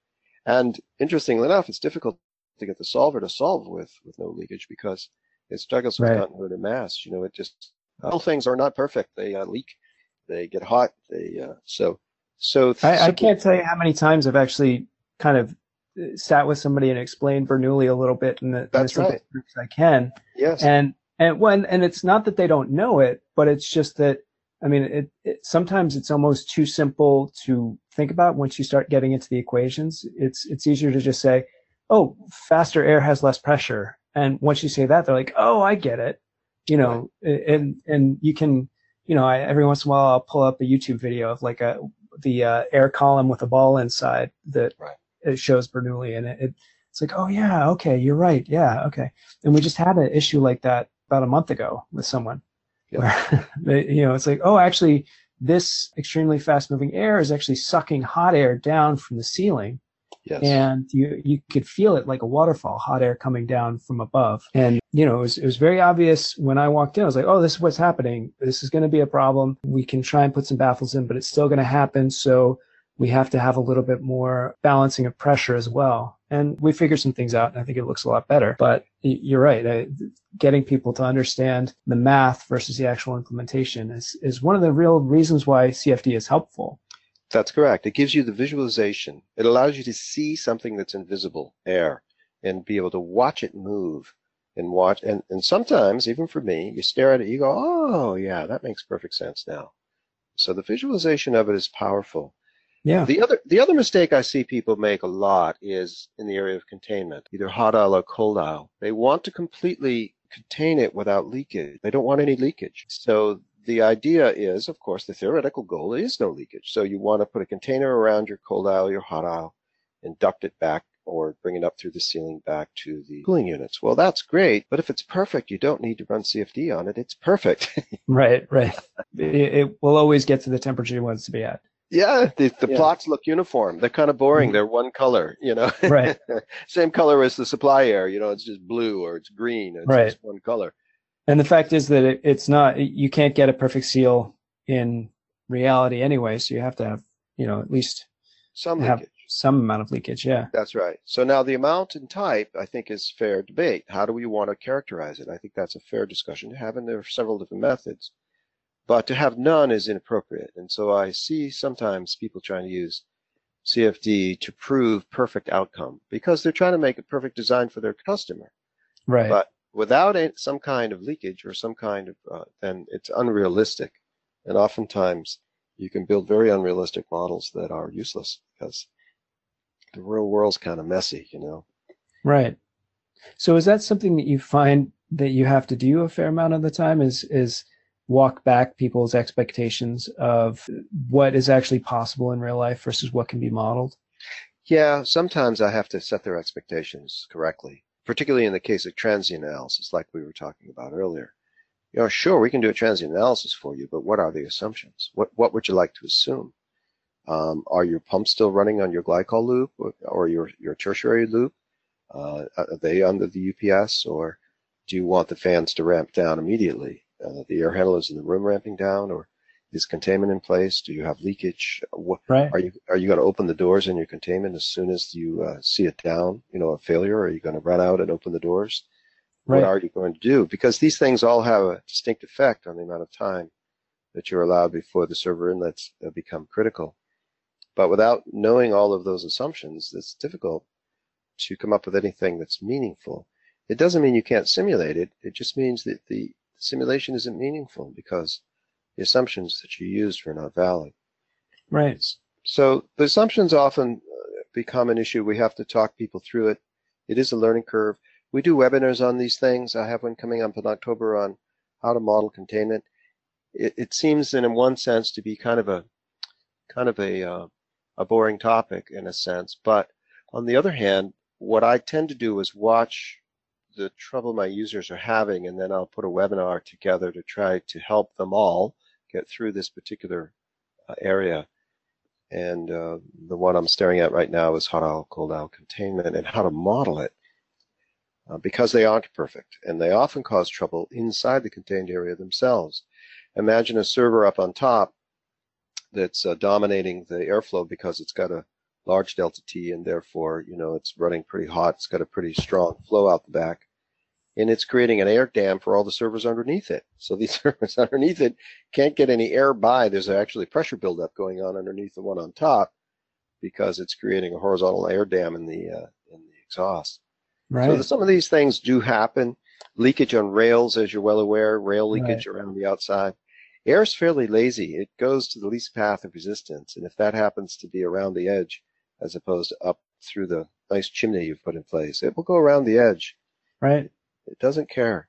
[SPEAKER 2] And interestingly enough, it's difficult to get the solver to solve with, with no leakage because it struggles with
[SPEAKER 1] Right.
[SPEAKER 2] continuity mass. You know, it just, all things are not perfect. They uh, leak, they get hot, they, uh, so, so.
[SPEAKER 1] I, I can't tell you how many times I've actually kind of uh, sat with somebody and explained Bernoulli a little bit in the, in the
[SPEAKER 2] right.
[SPEAKER 1] I can.
[SPEAKER 2] Yes.
[SPEAKER 1] And and when and it's not that they don't know it, but it's just that I mean, it, it sometimes it's almost too simple to think about once you start getting into the equations. It's it's easier to just say, "Oh, faster air has less pressure," and once you say that, they're like, "Oh, I get it," you know. And and you can, you know, I, every once in a while I'll pull up a YouTube video of like a the uh, air column with a ball inside that
[SPEAKER 2] Right.
[SPEAKER 1] it shows Bernoulli, and it, it it's like, "Oh yeah, okay, you're right, yeah, okay." And we just had an issue like that about a month ago with someone. Where they, you know it's like oh actually this extremely fast moving air is actually sucking hot air down from the ceiling.
[SPEAKER 2] Yes.
[SPEAKER 1] and you you could feel it like a waterfall hot air coming down from above. And you know it was, it was very obvious when i walked in i was like oh this is what's happening. This is going to be a problem. We can try and put some baffles in but it's still going to happen. So we have to have a little bit more balancing of pressure as well and we figured some things out and i think it looks a lot better but you're right I, getting people to understand the math versus the actual implementation is, is one of the real reasons why cfd is helpful
[SPEAKER 2] That's correct. It gives you the visualization. It allows you to see something that's invisible, air, and be able to watch it move and watch. And, and sometimes, even for me, you stare at it, you go, oh, yeah, that makes perfect sense now. So the visualization of it is powerful.
[SPEAKER 1] Yeah
[SPEAKER 2] The other, the other mistake I see people make a lot is in the area of containment, either hot aisle or cold aisle. They want to completely contain it without leakage. They don't want any leakage. So the idea is, of course, the theoretical goal is no leakage. So you want to put a container around your cold aisle, your hot aisle, and duct it back or bring it up through the ceiling back to the cooling units. Well, that's great, but if it's perfect, you don't need to run CFD on it. It's perfect.
[SPEAKER 1] right right it, it will always get to the temperature you want it to be at
[SPEAKER 2] yeah, the, the
[SPEAKER 1] Yeah.
[SPEAKER 2] plots look uniform. They're kind of boring.
[SPEAKER 1] Mhm.
[SPEAKER 2] They're one color, you know.
[SPEAKER 1] Right.
[SPEAKER 2] Same color as the supply air, you know, it's just blue or it's green. It's
[SPEAKER 1] Right.
[SPEAKER 2] just one color.
[SPEAKER 1] And the fact is that it, it's not, you can't get a perfect seal in reality anyway. So you have to have, you know, at least
[SPEAKER 2] Some
[SPEAKER 1] have
[SPEAKER 2] leakage.
[SPEAKER 1] some amount of leakage. Yeah.
[SPEAKER 2] That's right. So now the amount and type, I think, is fair debate. How do we want to characterize it? I think that's a fair discussion to have, and there are several different methods. But to have none is inappropriate. And so I see sometimes people trying to use CFD to prove perfect outcome because they're trying to make a perfect design for their customer.
[SPEAKER 1] Right.
[SPEAKER 2] But without it, some kind of leakage or some kind of, uh, then it's unrealistic. And oftentimes you can build very unrealistic models that are useless because the real world's kind of messy, you know.
[SPEAKER 1] right. So is that something that you find that you have to do a fair amount of the time is, is walk back people's expectations of what is actually possible in real life versus what can be modeled?
[SPEAKER 2] Yeah, sometimes I have to set their expectations correctly, particularly in the case of transient analysis, like we were talking about earlier. You know, sure, we can do a transient analysis for you, but what are the assumptions? What what would you like to assume? Um, are your pumps still running on your glycol loop or, or your your tertiary loop? Uh, are they under the UPS, or do you want the fans to ramp down immediately? Uh, the air handlers in the room ramping down, or is containment in place? Do you have leakage? What,
[SPEAKER 1] Right.
[SPEAKER 2] are you are you going to open the doors in your containment as soon as you uh, see it down? You know, a failure. Are you going to run out and open the doors?
[SPEAKER 1] Right.
[SPEAKER 2] What are you going to do? Because these things all have a distinct effect on the amount of time that you're allowed before the server inlets uh, become critical. But without knowing all of those assumptions, it's difficult to come up with anything that's meaningful. It doesn't mean you can't simulate it. It just means that the simulation isn't meaningful because the assumptions that you used were not valid.
[SPEAKER 1] Right.
[SPEAKER 2] So the assumptions often uh, become an issue. We have to talk people through it. It is a learning curve. we do webinars on these things. I have one coming up in October on how to model containment. It, it seems, in one sense, to be kind of a kind of a uh, a boring topic in a sense, but on the other hand, what I tend to do is watch the trouble my users are having, and then I'll put a webinar together to try to help them all get through this particular uh, area. And uh, the one I'm staring at right now is hot aisle, cold containment and how to model it. Uh, because they aren't perfect and they often cause trouble inside the contained area themselves. Imagine a server up on top that's uh, dominating the airflow because it's got a large delta T and therefore, you know, it's running pretty hot. It's got a pretty strong flow out the back and it's creating an air dam for all the servers underneath it. So these servers underneath it can't get any air by. There's actually pressure buildup going on underneath the one on top because it's creating a horizontal air dam in the uh, in the exhaust. Right. So some of these things do happen. Leakage on rails, as you're well aware, rail leakage right. around the outside. Air is fairly lazy. It goes to the least path of resistance, and if that happens to be around the edge, as opposed to up through the nice chimney you've put in place, it will go around the edge.
[SPEAKER 1] Right.
[SPEAKER 2] It doesn't care.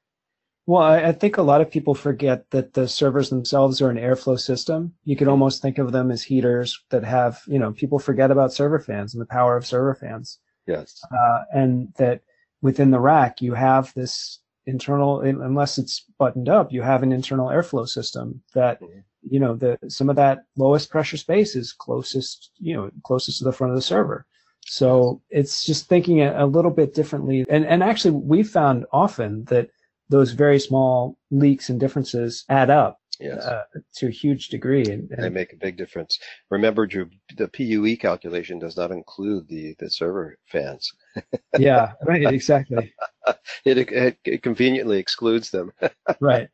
[SPEAKER 1] Well, I, think a lot of people forget that the servers themselves are an airflow system. You could almost think of them as heaters that have, you know, people forget about server fans and the power of server fans.
[SPEAKER 2] Yes.
[SPEAKER 1] Uh, and that within the rack, you have this internal, unless it's buttoned up, you have an internal airflow system that, mm-hmm. you know, the some of that lowest pressure space is closest, you know, closest to the front of the server. So it's just thinking a, a little bit differently. And, and actually, we found often that those very small leaks and differences add up yes. uh, to a huge degree. And,
[SPEAKER 2] and, they make a big difference. Remember, Drew, the PUE calculation does not include the, the server fans.
[SPEAKER 1] yeah, right, exactly.
[SPEAKER 2] it, it, it, conveniently excludes them.
[SPEAKER 1] right.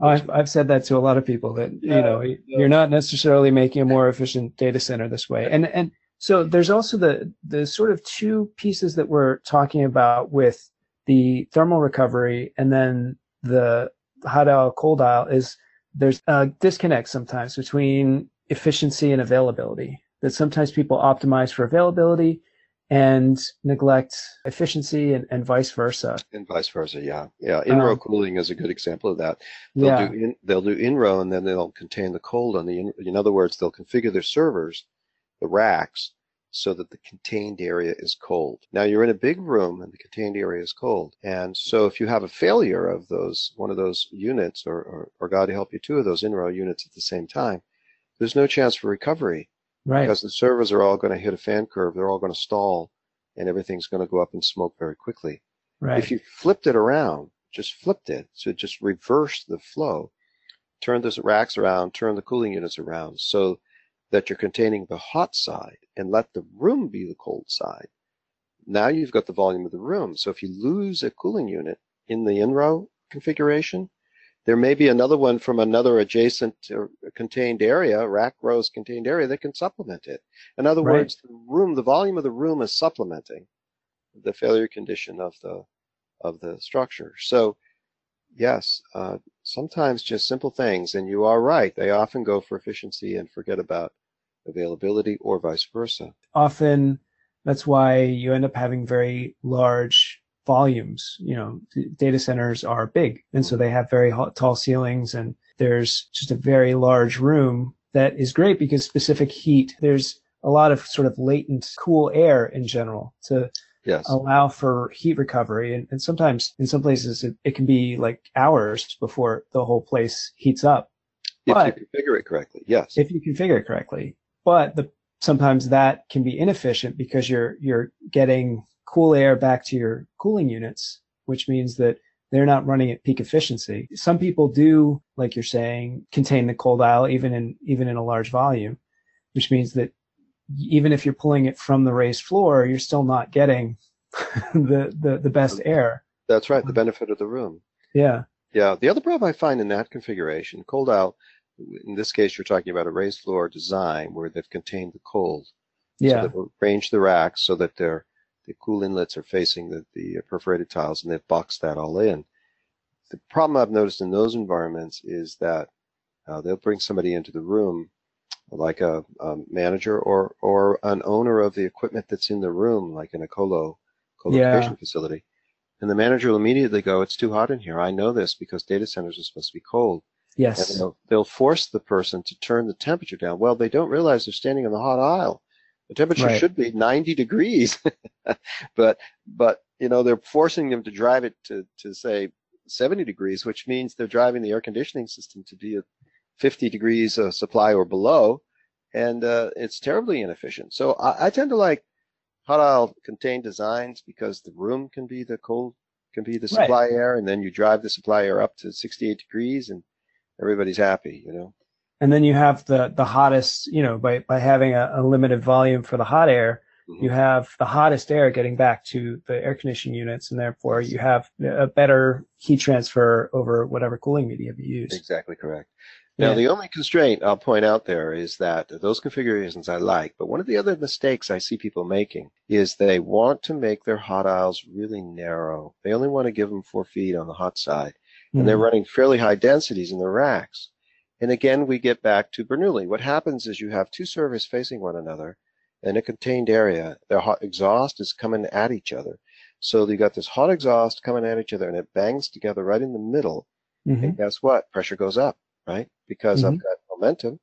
[SPEAKER 1] I've, I've said that to a lot of people that, you know, you're not necessarily making a more efficient data center this way. And, and, so there's also the the sort of two pieces that we're talking about with the thermal recovery and then the hot aisle cold aisle is there's a disconnect sometimes between efficiency and availability. That sometimes people optimize for availability and neglect efficiency and, and vice versa.
[SPEAKER 2] And vice versa, yeah. Yeah. In-row um, cooling is a good example of that. They'll yeah. do in, they'll do in-row and then they'll contain the cold on the in, in other words, they'll configure their servers the racks so that the contained area is cold. Now you're in a big room and the contained area is cold. And so if you have a failure of those, one of those units or, or, or God help you, two of those in-row units at the same time, there's no chance for recovery. Right. Because the servers are all going to hit a fan curve. They're all going to stall and everything's going to go up in smoke very quickly. Right. If you flipped it around, just flipped it, so just reverse the flow, turn the racks around, turn the cooling units around. So that you're containing the hot side and let the room be the cold side. Now you've got the volume of the room. So if you lose a cooling unit in the in-row configuration, there may be another one from another adjacent contained area, rack rows contained area that can supplement it. In other right. words, the room, the volume of the room is supplementing the failure condition of the of the structure. So yes, uh, sometimes just simple things, and you are right. They often go for efficiency and forget about availability or vice versa.
[SPEAKER 1] Often that's why you end up having very large volumes. You know, data centers are big and so they have very tall ceilings and there's just a very large room that is great because specific heat, there's a lot of sort of latent cool air in general to yes. allow for heat recovery. And, and sometimes in some places it, it, can be like hours before the whole place heats up.
[SPEAKER 2] If but you configure it correctly, yes.
[SPEAKER 1] If you configure it correctly but the, sometimes that can be inefficient because you're you're getting cool air back to your cooling units, which means that they're not running at peak efficiency. Some people do, like you're saying, contain the cold aisle even in even in a large volume, which means that even if you're pulling it from the raised floor, you're still not getting the, the the best air.
[SPEAKER 2] That's right, the mm-hmm. benefit of the room.
[SPEAKER 1] Yeah.
[SPEAKER 2] Yeah. The other problem I find in that configuration, cold aisle, in this case, you're talking about a raised floor design where they've contained the cold.
[SPEAKER 1] Yeah.
[SPEAKER 2] So they've arranged the racks so that their the cool inlets are facing the, the perforated tiles and they've boxed that all in. The problem I've noticed in those environments is that uh, they'll bring somebody into the room like a, a, manager or, or an owner of the equipment that's in the room, like in a colo, colocation yeah. facility. And the manager will immediately go, it's too hot in here. I know this because data centers are supposed to be cold.
[SPEAKER 1] Yes.
[SPEAKER 2] And they'll, they'll force the person to turn the temperature down. Well, they don't realize they're standing in the hot aisle. The temperature
[SPEAKER 1] Right.
[SPEAKER 2] should be 90 degrees, but but you know they're forcing them to drive it to to say 70 degrees, which means they're driving the air conditioning system to be at 50 degrees uh, supply or below, and uh, it's terribly inefficient. So I, I tend to like hot aisle contained designs because the room can be the cold can be the
[SPEAKER 1] Right.
[SPEAKER 2] supply air, and then you drive the supply air up to 68 degrees, and everybody's happy. You know.
[SPEAKER 1] And then you have the the hottest, you know, by by having a, a limited volume for the hot air,
[SPEAKER 2] Mhm.
[SPEAKER 1] you have the hottest air getting back to the air conditioning units, and therefore you have a better heat transfer over whatever cooling medium you use.
[SPEAKER 2] Exactly correct. Now,
[SPEAKER 1] Yeah.
[SPEAKER 2] the only constraint I'll point out there is that those configurations I like, but one of the other mistakes I see people making is they want to make their hot aisles really narrow. They only want to give them four feet on the hot side, and they're
[SPEAKER 1] Mhm.
[SPEAKER 2] running fairly high densities in the racks. And again, we get back to Bernoulli. What happens is you have two servers facing one another in a contained area. Their hot exhaust is coming at each other. So you got this hot exhaust coming at each other, and it bangs together right in the middle.
[SPEAKER 1] Mhm.
[SPEAKER 2] And guess what? Pressure goes up, right? Because I've got momentum,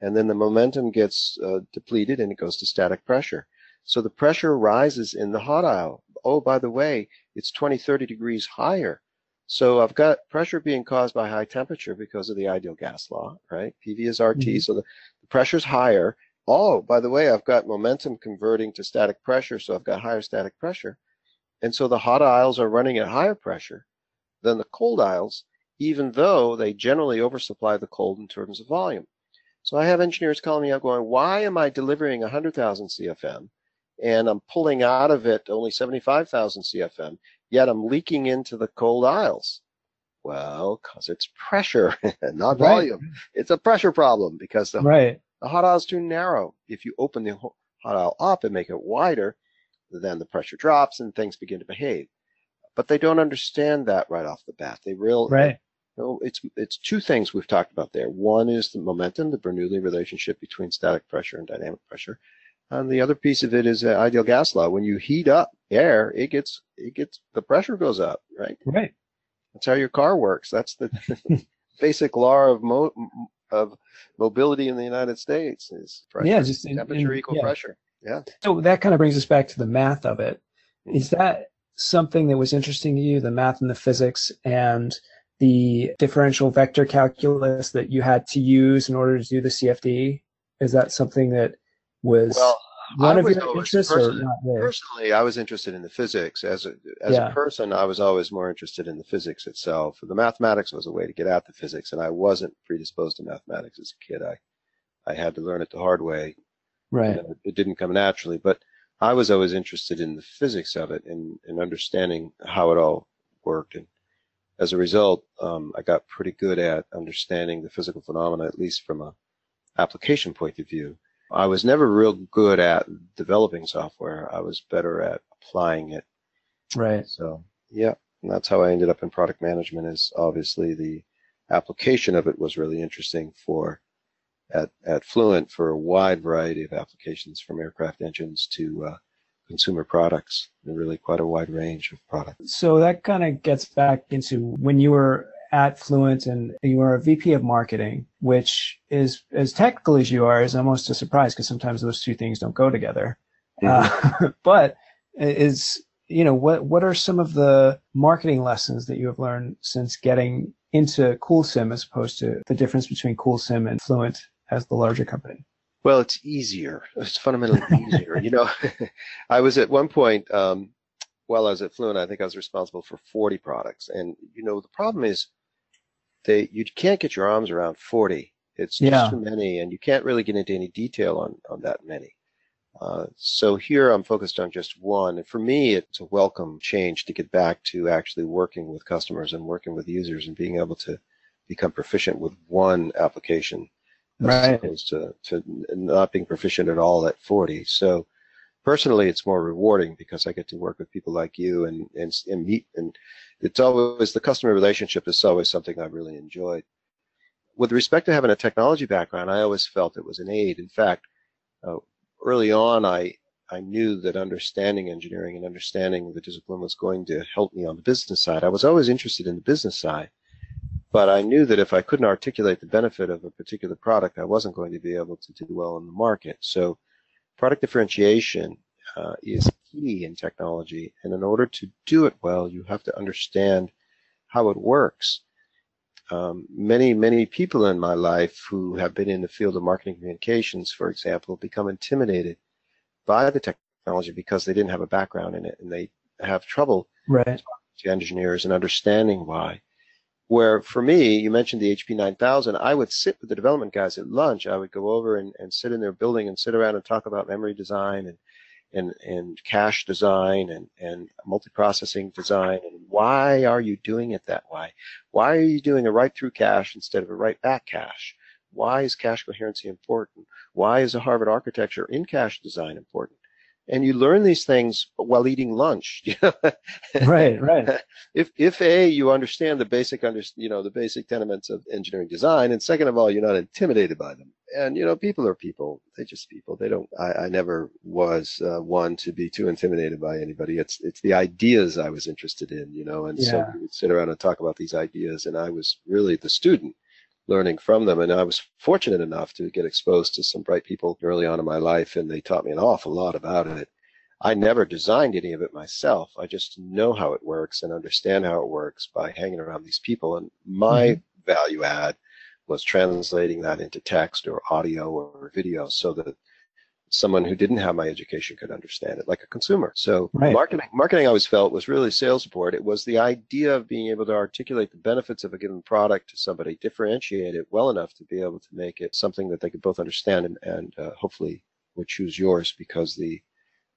[SPEAKER 2] and then the momentum gets uh, depleted and it goes to static pressure. So the pressure rises in the hot aisle. Oh, by the way, it's 20, 30 degrees higher. So I've got pressure being caused by high temperature because of the ideal gas law, right? PV is RT,
[SPEAKER 1] Mhm.
[SPEAKER 2] so the, the pressure's higher. Oh, by the way, I've got momentum converting to static pressure, so I've got higher static pressure. And so the hot aisles are running at higher pressure than the cold aisles, even though they generally oversupply the cold in terms of volume. So I have engineers calling me up going, why am I delivering 100,000 CFM and I'm pulling out of it only 75,000 CFM, yet I'm leaking into the cold aisles? Well, because it's pressure, not
[SPEAKER 1] Right.
[SPEAKER 2] volume. It's a pressure problem because the,
[SPEAKER 1] Right.
[SPEAKER 2] the hot aisle is too narrow. If you open the hot aisle up and make it wider, then the pressure drops and things begin to behave. But they don't understand that right off the bat. They real
[SPEAKER 1] Right.
[SPEAKER 2] no, it's it's two things we've talked about there. One is the momentum, the Bernoulli relationship between static pressure and dynamic pressure, and the other piece of it is the ideal gas law. When you heat up air, it gets it gets the pressure goes up, right?
[SPEAKER 1] Right.
[SPEAKER 2] That's how your car works. That's the basic law of mo- of mobility in the United States is pressure,
[SPEAKER 1] Yeah, just in-
[SPEAKER 2] temperature
[SPEAKER 1] in-
[SPEAKER 2] equal
[SPEAKER 1] yeah.
[SPEAKER 2] pressure. Yeah.
[SPEAKER 1] So that kind of brings us back to the math of it.
[SPEAKER 2] Mm-hmm.
[SPEAKER 1] That something that was interesting to you, the math and the physics and the differential vector calculus that you had to use in order to do the CFD? Is that something that was
[SPEAKER 2] Well,
[SPEAKER 1] one
[SPEAKER 2] I
[SPEAKER 1] of
[SPEAKER 2] was
[SPEAKER 1] your interests or
[SPEAKER 2] person-
[SPEAKER 1] not really?
[SPEAKER 2] Personally, I was interested in the physics. As a as
[SPEAKER 1] Yeah.
[SPEAKER 2] a person, I was always more interested in the physics itself. The mathematics was a way to get at the physics, and I wasn't predisposed to mathematics as a kid. I I had to learn it the hard way.
[SPEAKER 1] Right.
[SPEAKER 2] You know, it didn't come naturally, but I was always interested in the physics of it and, and understanding how it all worked. And as a result, um, I got pretty good at understanding the physical phenomena, at least from a application point of view. I was never real good at developing software. I was better at applying it.
[SPEAKER 1] Right.
[SPEAKER 2] So yeah, and that's how I ended up in product management. Is obviously the application of it was really interesting for at at Fluent for a wide variety of applications, from aircraft engines to uh, consumer products, really quite a wide range of products.
[SPEAKER 1] So that kind of gets back into when you were at Fluent and you were a VP of marketing, which is as technical as you are, is almost a surprise because sometimes those two things don't go together. Uh, but is you know what what are some of the marketing lessons that you have learned since getting into CoolSim as opposed to the difference between CoolSim and Fluent as the larger company?
[SPEAKER 2] Well, it's easier. It's fundamentally easier. you know, I was at one point, um, while I was at Fluent, I think I was responsible for 40 products. And, you know, the problem is they, you can't get your arms around 40. It's just
[SPEAKER 1] Yeah.
[SPEAKER 2] too many and you can't really get into any detail on, on that many. Uh, so here I'm focused on just one. And for me, it's a welcome change to get back to actually working with customers and working with users and being able to become proficient with one application as
[SPEAKER 1] Right.
[SPEAKER 2] opposed to, to not being proficient at all at 40. So personally, it's more rewarding because I get to work with people like you and, and, and meet, and it's always, the customer relationship is always something I've really enjoyed. With respect to having a technology background, I always felt it was an aid. In fact, uh, early on, I, I knew that understanding engineering and understanding the discipline was going to help me on the business side. I was always interested in the business side, but I knew that if I couldn't articulate the benefit of a particular product, I wasn't going to be able to do well in the market. So product differentiation uh, is key in technology. And in order to do it well, you have to understand how it works. Um, many, many people in my life who have been in the field of marketing communications, for example, become intimidated by the technology because they didn't have a background in it and they have trouble
[SPEAKER 1] right.
[SPEAKER 2] to engineers and understanding why. Where for me, you mentioned the HP 9000, I would sit with the development guys at lunch. I would go over and, and sit in their building and sit around and talk about memory design and and, and cache design and, and multiprocessing design and why are you doing it that way? Why are you doing a write through cache instead of a write back cache? Why is cache coherency important? Why is a Harvard architecture in cache design important? and you learn these things while eating lunch.
[SPEAKER 1] right, right.
[SPEAKER 2] If if a you understand the basic under you know the basic tenements of engineering design, and second of all, you're not intimidated by them. And you know, people are people. They just people. They don't. I, I never was uh, one to be too intimidated by anybody. It's it's the ideas I was interested in, you know. And yeah. so we would sit around and talk about these ideas, and I was really the student learning from them. And I was fortunate enough to get exposed to some bright people early on in my life, and they taught me an awful lot about it. I never designed any of it myself. I just know how it works and understand how it works by hanging around these people. And my mm-hmm. value add was translating that into text or audio or video so that someone who didn't have my education could understand it like a consumer. So right. marketing, marketing I always felt was really sales support. It was the idea of being able to articulate the benefits of a given product to somebody, differentiate it well enough to be able to make it something that they could both understand and, and uh, hopefully would choose yours because the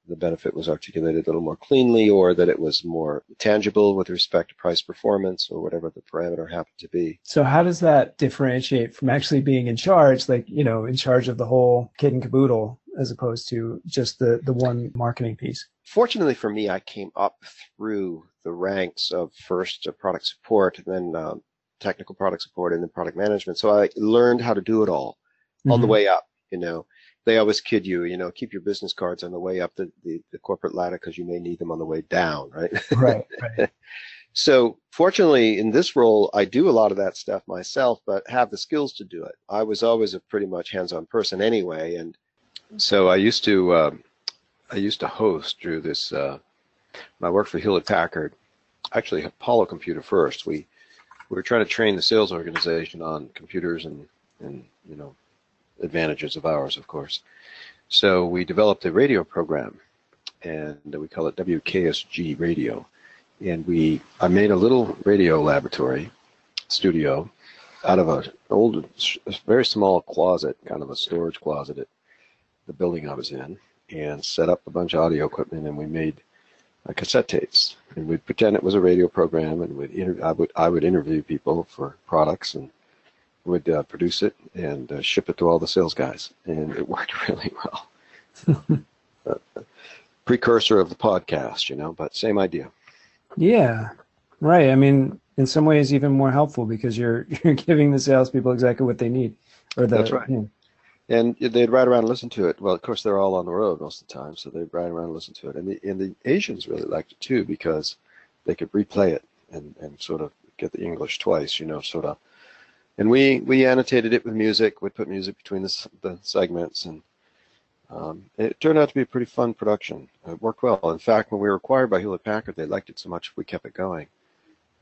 [SPEAKER 2] the benefit was articulated a little more cleanly or that it was more tangible with respect to price performance or whatever the parameter happened to be.
[SPEAKER 1] So how does that differentiate from actually being in charge, like, you know, in charge of the whole kit and caboodle as opposed to just the, the one marketing piece?
[SPEAKER 2] Fortunately for me, I came up through the ranks of first product support and then um, technical product support and then product management. So I learned how to do it all mm-hmm. on the way up, you know they always kid you, you know, keep your business cards on the way up the, the, the corporate ladder because you may need them on the way down, right?
[SPEAKER 1] Right. right.
[SPEAKER 2] so fortunately, in this role, I do a lot of that stuff myself, but have the skills to do it. I was always a pretty much hands-on person anyway, and so I used to, um, I used to host through this. Uh, I worked for Hewlett Packard, actually Apollo Computer first. We we were trying to train the sales organization on computers and and you know advantages of ours, of course. So we developed a radio program, and we call it WKSG Radio. And we, I made a little radio laboratory studio out of an old, very small closet, kind of a storage closet at the building I was in, and set up a bunch of audio equipment, and we made uh, cassette tapes, and we'd pretend it was a radio program, and we'd inter- I would I would interview people for products, and would uh, produce it and uh, ship it to all the sales guys, and it worked really well. uh, precursor of the podcast, you know, but same idea.
[SPEAKER 1] Yeah, right. I mean, in some ways, even more helpful because you're you're giving the salespeople exactly what they need.
[SPEAKER 2] Or the, That's right. You know. And they'd ride around and listen to it. Well, of course, they're all on the road most of the time, so they'd ride around and listen to it. And the, and the Asians really liked it too because they could replay it and, and sort of get the English twice, you know, sort of and we we annotated it with music. We put music between the, the segments, and um, it turned out to be a pretty fun production. It worked well. In fact, when we were acquired by Hewlett Packard, they liked it so much we kept it going,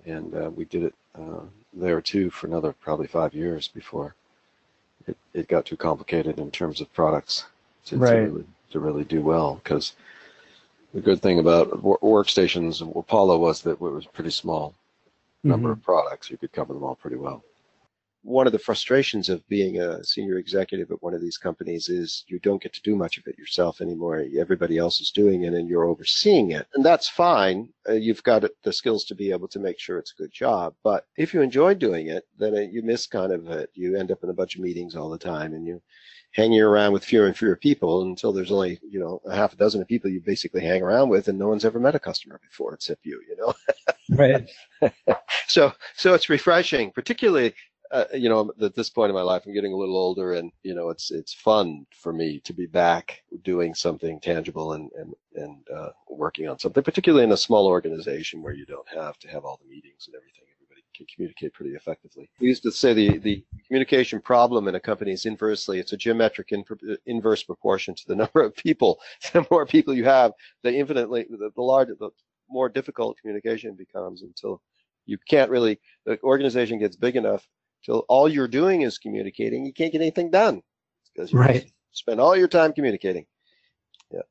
[SPEAKER 2] and uh, we did it uh, there too for another probably five years before it, it got too complicated in terms of products to, right. to, really, to really do well. Because the good thing about workstations, Apollo was that it was a pretty small number mm-hmm. of products. You could cover them all pretty well one of the frustrations of being a senior executive at one of these companies is you don't get to do much of it yourself anymore. Everybody else is doing it and you're overseeing it. And that's fine. Uh, you've got the skills to be able to make sure it's a good job. But if you enjoy doing it, then you miss kind of it. You end up in a bunch of meetings all the time and you're hanging around with fewer and fewer people until there's only, you know, a half a dozen of people you basically hang around with and no one's ever met a customer before except you, you know?
[SPEAKER 1] right.
[SPEAKER 2] so, so it's refreshing, particularly uh, you know, at this point in my life, I'm getting a little older, and you know, it's it's fun for me to be back doing something tangible and and and uh, working on something, particularly in a small organization where you don't have to have all the meetings and everything. Everybody can communicate pretty effectively. We used to say the the communication problem in a company is inversely it's a geometric in, inverse proportion to the number of people. The more people you have, the infinitely the, the larger the more difficult communication becomes until you can't really the organization gets big enough till all you're doing is communicating. You can't get anything done
[SPEAKER 1] because you right.
[SPEAKER 2] spend all your time communicating.
[SPEAKER 1] Yeah.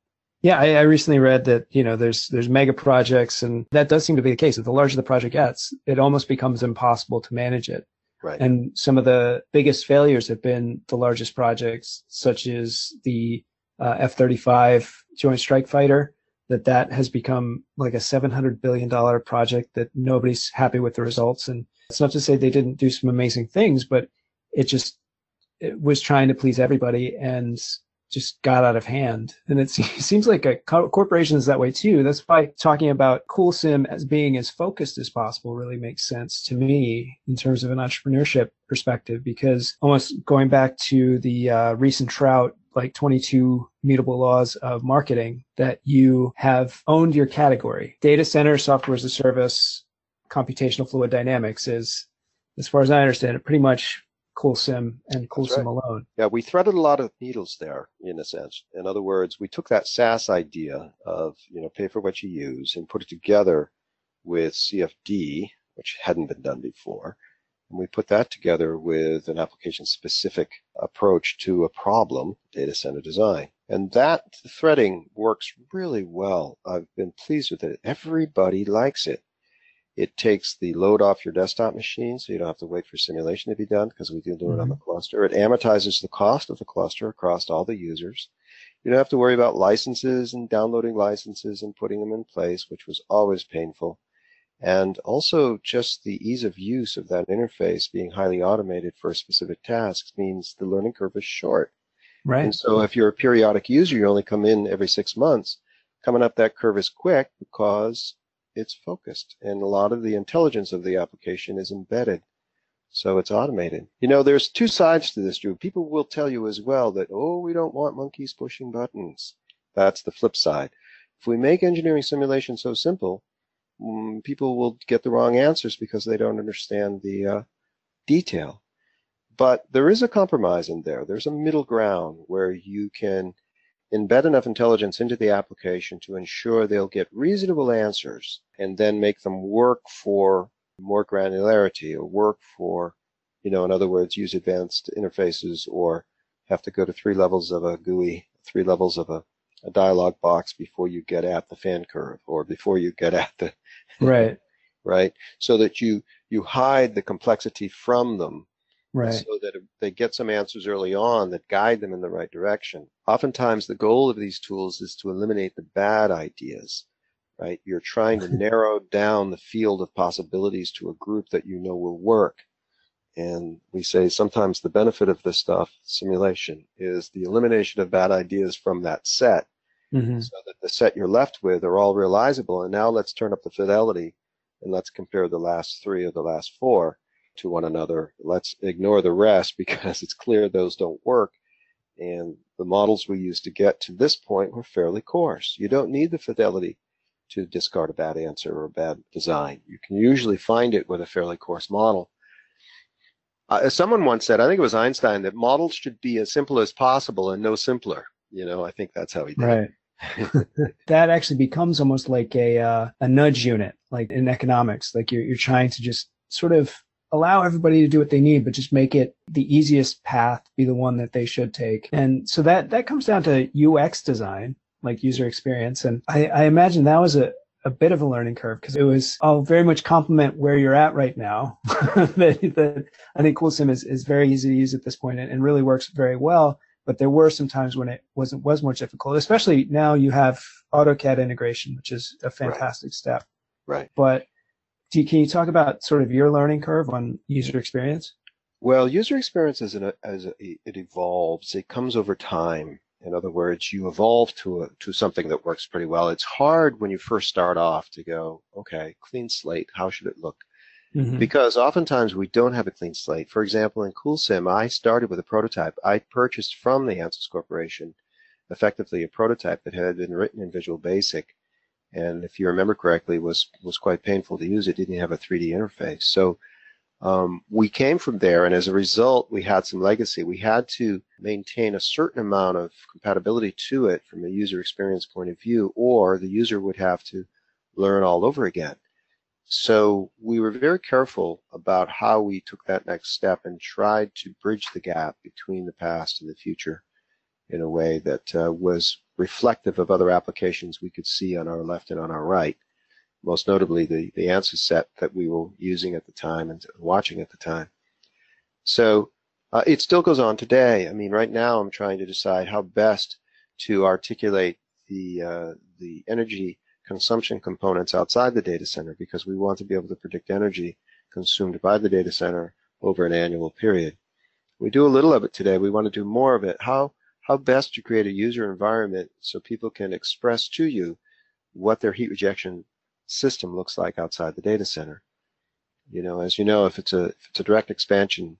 [SPEAKER 1] Yeah, I, I, recently read that you know there's there's mega projects, and that does seem to be the case. That the larger the project gets, it almost becomes impossible to manage it.
[SPEAKER 2] Right.
[SPEAKER 1] And some of the biggest failures have been the largest projects, such as the uh, F-35 Joint Strike Fighter. That that has become like a 700 billion dollar project that nobody's happy with the results, and it's not to say they didn't do some amazing things, but it just it was trying to please everybody and just got out of hand. And it seems like a corporation is that way too. That's why talking about CoolSim as being as focused as possible really makes sense to me in terms of an entrepreneurship perspective, because almost going back to the uh, Ries and Trout like 22 mutable laws of marketing that you have owned your category. Data center, software as a service, computational fluid dynamics is, as far as I understand it, pretty much CoolSim and CoolSim right. alone.
[SPEAKER 2] Yeah, we threaded a lot of needles there, in a sense. In other words, we took that SaaS idea of you know pay for what you use and put it together with CFD, which hadn't been done before, and we put that together with an application-specific approach to a problem, data center design. And that threading works really well. I've been pleased with it. Everybody likes it. It takes the load off your desktop machine, so you don't have to wait for simulation to be done because we do do it on the mm-hmm. cluster. It amortizes the cost of the cluster across all the users. You don't have to worry about licenses and downloading licenses and putting them in place, which was always painful. And also just the ease of use of that interface being highly automated for specific tasks means the learning curve is short.
[SPEAKER 1] Right.
[SPEAKER 2] And so if you're a periodic user, you only come in every six months, coming up that curve is quick because it's focused and a lot of the intelligence of the application is embedded. So it's automated. You know, there's two sides to this, Drew. People will tell you as well that, oh, we don't want monkeys pushing buttons. That's the flip side. If we make engineering simulation so simple, um, people will get the wrong answers because they don't understand the uh, detail. But there is a compromise in there. There's a middle ground where you can embed enough intelligence into the application to ensure they'll get reasonable answers and then make them work for more granularity or work for, you know, in other words, use advanced interfaces or have to go to three levels of a GUI, three levels of a, a dialog box before you get at the fan curve or before you get at the
[SPEAKER 1] right
[SPEAKER 2] right so that you you hide the complexity from them
[SPEAKER 1] right.
[SPEAKER 2] so that they get some answers early on that guide them in the right direction. Oftentimes, the goal of these tools is to eliminate the bad ideas, right? You're trying to narrow down the field of possibilities to a group that you know will work. And we say sometimes the benefit of this stuff, simulation, is the elimination of bad ideas from that set mm-hmm. so that the set you're left with are all realizable. And now let's turn up the fidelity and let's compare the last three or the last four to one another. Let's ignore the rest because it's clear those don't work. And the models we used to get to this point were fairly coarse. You don't need the fidelity to discard a bad answer or a bad design. You can usually find it with a fairly coarse model. Uh, as someone once said, I think it was Einstein, that models should be as simple as possible and no simpler. You know, I think that's how he did
[SPEAKER 1] right. that actually becomes almost like a uh, a nudge unit, like in economics. Like you're you're trying to just sort of allow everybody to do what they need, but just make it the easiest path be the one that they should take. And so that, that comes down to UX design, like user experience. And I, I imagine that was a, a bit of a learning curve because it was all very much complement where you're at right now. that, that I think CoolSim is, is very easy to use at this point and, and really works very well. But there were some times when it wasn't was more difficult, especially now you have AutoCAD integration, which is a fantastic
[SPEAKER 2] right.
[SPEAKER 1] step.
[SPEAKER 2] Right.
[SPEAKER 1] But you, can you talk about sort of your learning curve on user experience?
[SPEAKER 2] Well, user experience as, an, as a, it evolves, it comes over time. In other words, you evolve to a, to something that works pretty well. It's hard when you first start off to go, okay, clean slate. How should it look? Mm-hmm. Because oftentimes we don't have a clean slate. For example, in CoolSim, I started with a prototype. I purchased from the Ansys Corporation effectively a prototype that had been written in Visual Basic, and if you remember correctly, was was quite painful to use. It didn't have a 3D interface. So um, we came from there, and as a result, we had some legacy. We had to maintain a certain amount of compatibility to it from a user experience point of view, or the user would have to learn all over again. So we were very careful about how we took that next step and tried to bridge the gap between the past and the future in a way that uh, was reflective of other applications we could see on our left and on our right, most notably the, the Ansys set that we were using at the time and watching at the time. So uh, it still goes on today. I mean, right now I'm trying to decide how best to articulate the uh, the energy consumption components outside the data center because we want to be able to predict energy consumed by the data center over an annual period. We do a little of it today. We want to do more of it. How, how best to create a user environment so people can express to you what their heat rejection system looks like outside the data center. You know, as you know, if it's a, if it's a direct expansion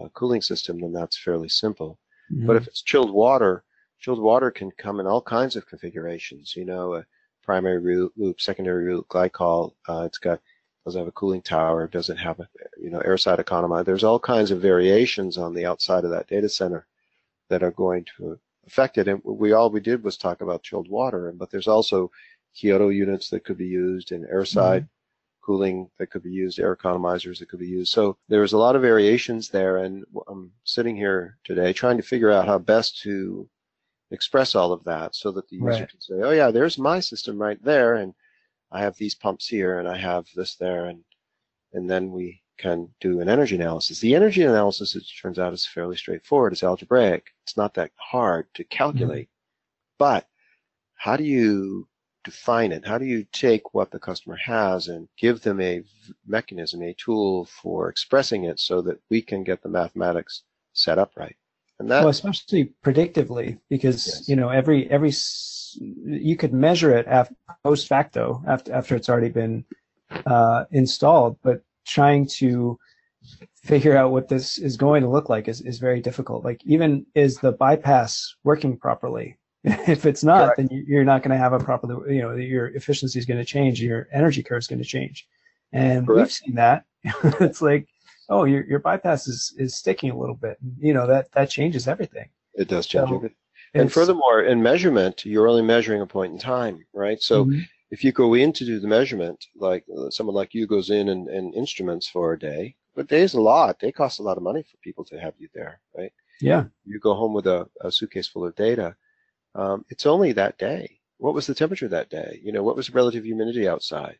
[SPEAKER 2] uh, cooling system, then that's fairly simple. Mm-hmm. But if it's chilled water, chilled water can come in all kinds of configurations. You know, uh, primary loop, secondary loop glycol. Uh, it's got doesn't have a cooling tower, doesn't have a you know air side economy. There's all kinds of variations on the outside of that data center that are going to affect it. And we all we did was talk about chilled water, but there's also Kyoto units that could be used and air side mm-hmm. cooling that could be used, air economizers that could be used. So there's a lot of variations there, and I'm sitting here today trying to figure out how best to express all of that so that the user right. can say, oh yeah, there's my system right there, and I have these pumps here, and I have this there, and and then we can do an energy analysis. The energy analysis, it turns out, is fairly straightforward. It's algebraic. It's not that hard to calculate. Mm-hmm. But how do you define it? How do you take what the customer has and give them a mechanism, a tool for expressing it so that we can get the mathematics set up right?
[SPEAKER 1] And that, well, especially predictively, because yes. you know every every you could measure it after, post facto after after it's already been uh, installed, but trying to figure out what this is going to look like is, is very difficult. Like even is the bypass working properly? if it's not, Correct. then you're not going to have a proper, you know, your efficiency is going to change, your energy curve is going to change. And Correct. we've seen that. it's like oh, your your bypass is is sticking a little bit. You know that that changes everything.
[SPEAKER 2] It does change so everything. And furthermore, in measurement, you're only measuring a point in time, right? So mm-hmm. if you go in to do the measurement, like uh, someone like you goes in and, and instruments for a day, but days a lot. They cost a lot of money for people to have you there, right?
[SPEAKER 1] Yeah.
[SPEAKER 2] You go home with a, a suitcase full of data. Um, it's only that day. What was the temperature that day? You know, what was the relative humidity outside?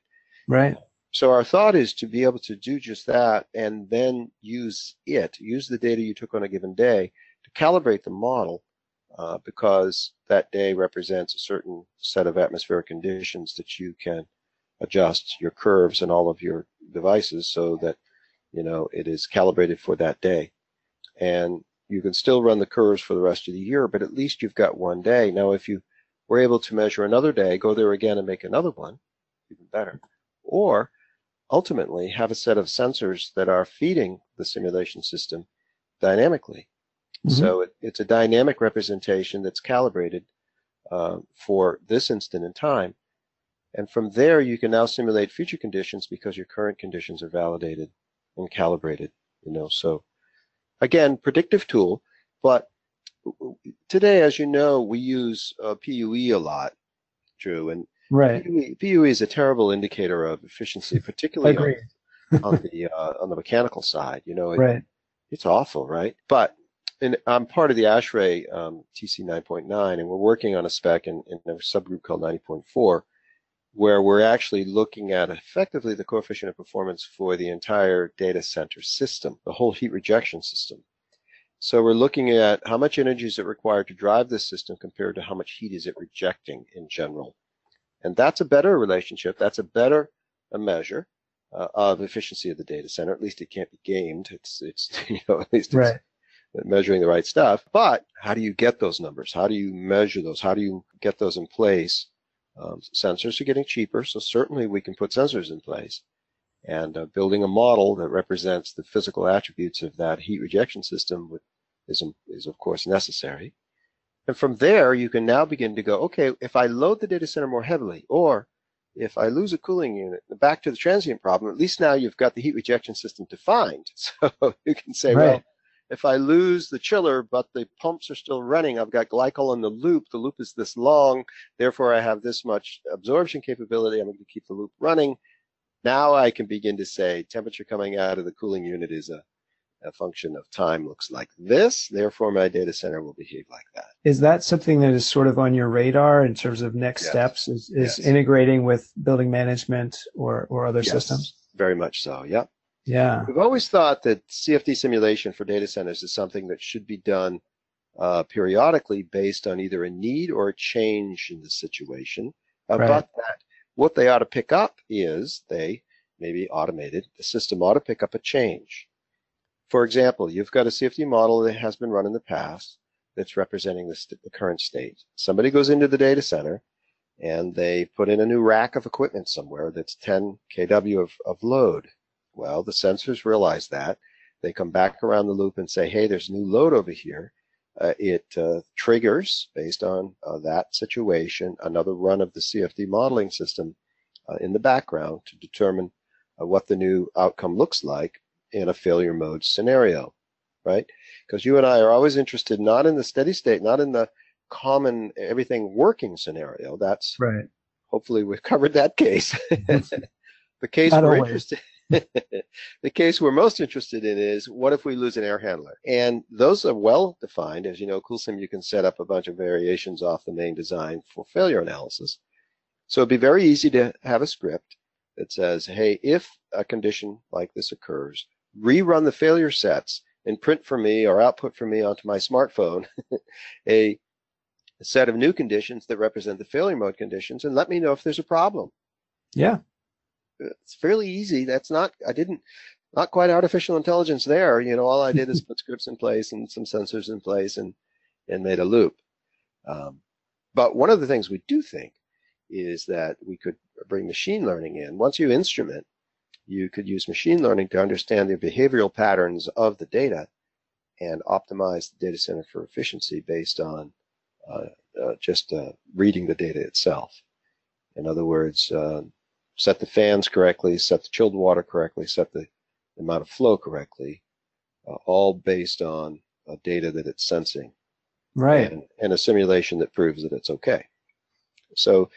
[SPEAKER 1] Right.
[SPEAKER 2] So our thought is to be able to do just that and then use it, use the data you took on a given day to calibrate the model uh, because that day represents a certain set of atmospheric conditions that you can adjust your curves and all of your devices so that you know it is calibrated for that day. And you can still run the curves for the rest of the year, but at least you've got one day. Now, if you were able to measure another day, go there again and make another one, even better. Or ultimately have a set of sensors that are feeding the simulation system dynamically. Mm-hmm. So it, it's a dynamic representation that's calibrated uh, for this instant in time. And from there, you can now simulate future conditions because your current conditions are validated and calibrated. You know, so again, predictive tool, but today, as you know, we use uh, PUE a lot, Drew, and
[SPEAKER 1] Right.
[SPEAKER 2] PUE, PUE is a terrible indicator of efficiency, particularly on, on, the uh, on the mechanical side. You know, it,
[SPEAKER 1] right.
[SPEAKER 2] it's awful, right? But and I'm part of the ASHRAE um, TC 9.9, and we're working on a spec in, in a subgroup called 90.4, where we're actually looking at effectively the coefficient of performance for the entire data center system, the whole heat rejection system. So we're looking at how much energy is it required to drive this system compared to how much heat is it rejecting in general. And that's a better relationship. That's a better a measure uh, of efficiency of the data center. At least it can't be gamed. It's, it's, you know, at least it's right. measuring the right stuff. But how do you get those numbers? How do you measure those? How do you get those in place? Um, sensors are getting cheaper, so certainly we can put sensors in place. and uh, building a model that represents the physical attributes of that heat rejection system is, is of course necessary. And from there, you can now begin to go, okay, if I load the data center more heavily, or if I lose a cooling unit, back to the transient problem, at least now you've got the heat rejection system defined. So you can say, right. well, if I lose the chiller, but the pumps are still running, I've got glycol in the loop. The loop is this long. Therefore, I have this much absorption capability. I'm going to keep the loop running. Now I can begin to say temperature coming out of the cooling unit is a, a function of time looks like this. Therefore, my data center will behave like that.
[SPEAKER 1] Is that something that is sort of on your radar in terms of next yes. steps? Is, is yes. integrating with building management or, or other
[SPEAKER 2] yes.
[SPEAKER 1] systems?
[SPEAKER 2] Very much so. Yeah.
[SPEAKER 1] Yeah.
[SPEAKER 2] We've always thought that CFD simulation for data centers is something that should be done uh, periodically based on either a need or a change in the situation. Uh, right. But that what they ought to pick up is they maybe automated, the system ought to pick up a change. For example, you've got a CFD model that has been run in the past that's representing the, st- the current state. Somebody goes into the data center and they put in a new rack of equipment somewhere that's 10 kW of, of load well, the sensors realize that. They come back around the loop and say, hey, there's new load over here. Uh, it uh, triggers, based on uh, that situation, another run of the CFD modeling system uh, in the background to determine uh, what the new outcome looks like in a failure mode scenario, right? Because you and I are always interested not in the steady state, not in the common everything working scenario. That's
[SPEAKER 1] right.
[SPEAKER 2] Hopefully, we've covered that case. the case not we're always. interested the case we're most interested in is what if we lose an air handler? And those are well defined. As you know, CoolSim, you can set up a bunch of variations off the main design for failure analysis. So it'd be very easy to have a script that says, hey, if a condition like this occurs, rerun the failure sets and print for me or output for me onto my smartphone a, a set of new conditions that represent the failure mode conditions and let me know if there's a problem.
[SPEAKER 1] Yeah
[SPEAKER 2] it's fairly easy. That's not, I didn't, not quite artificial intelligence there. You know, all I did is put scripts in place and some sensors in place and, and made a loop. Um, but one of the things we do think is that we could bring machine learning in. Once you instrument, you could use machine learning to understand the behavioral patterns of the data and optimize the data center for efficiency based on uh, uh, just uh, reading the data itself. In other words, uh, set the fans correctly, set the chilled water correctly, set the amount of flow correctly, uh, all based on uh, data that it's sensing.
[SPEAKER 1] Right.
[SPEAKER 2] And, and, a simulation that proves that it's okay. So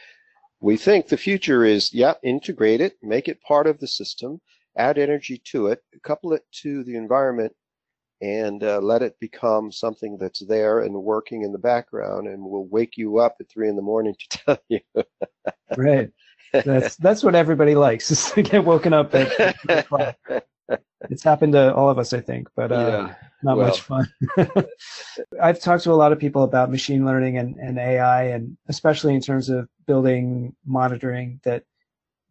[SPEAKER 2] we think the future is, yeah, integrate it, make it part of the system, add energy to it, couple it to the environment, and uh, let it become something that's there and working in the background and will wake you up at three in the morning to tell you.
[SPEAKER 1] right that's that's what everybody likes is to get woken up at, it's happened to all of us i think but uh, yeah. Not well. much fun. I've talked to a lot of people about machine learning and, and ai and especially in terms of building monitoring that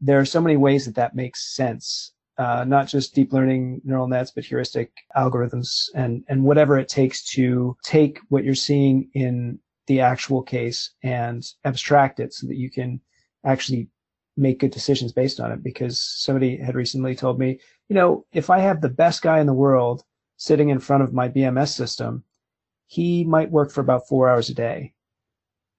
[SPEAKER 1] there are so many ways that that makes sense. Uh, not just deep learning neural nets, but heuristic algorithms and, and whatever it takes to take what you're seeing in the actual case and abstract it so that you can actually make good decisions based on it. Because somebody had recently told me, you know, if I have the best guy in the world sitting in front of my BMS system, he might work for about four hours a day.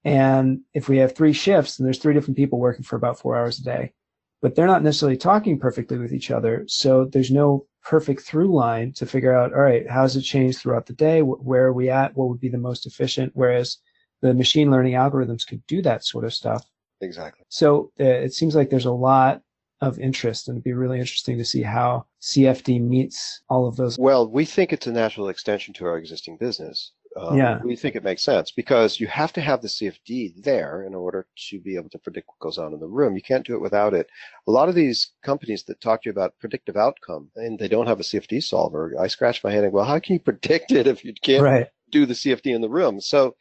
[SPEAKER 1] And if we have three shifts, then there's three different people working for about four hours a day, but they're not necessarily talking perfectly with each other. So there's no perfect through line to figure out, all right, how's it changed throughout the day? Where are we at? What would be the most efficient? Whereas the machine learning algorithms could do that sort of stuff
[SPEAKER 2] Exactly.
[SPEAKER 1] So uh, it seems like there's a lot of interest, and it'd be really interesting to see how CFD meets all of those.
[SPEAKER 2] Well, we think it's a natural extension to our existing business.
[SPEAKER 1] Um, yeah.
[SPEAKER 2] We think it makes sense because you have to have the CFD there in order to be able to predict what goes on in the room. You can't do it without it. A lot of these companies that talk to you about predictive outcome and they don't have a CFD solver, I scratch my head and well, how can you predict it if you can't right. do the CFD in the room? So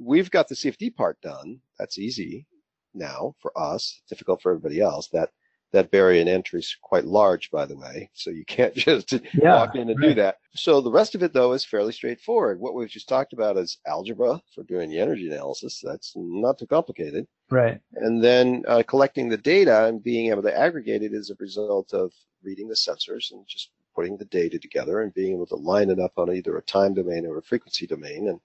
[SPEAKER 2] we've got the CFD part done. That's easy now for us, difficult for everybody else. That that barrier entry is quite large, by the way. So you can't just yeah, walk in and right. do that. So the rest of it, though, is fairly straightforward. What we've just talked about is algebra for doing the energy analysis. That's not too complicated.
[SPEAKER 1] Right.
[SPEAKER 2] And then uh, collecting the data and being able to aggregate it as a result of reading the sensors and just putting the data together and being able to line it up on either a time domain or a frequency domain and,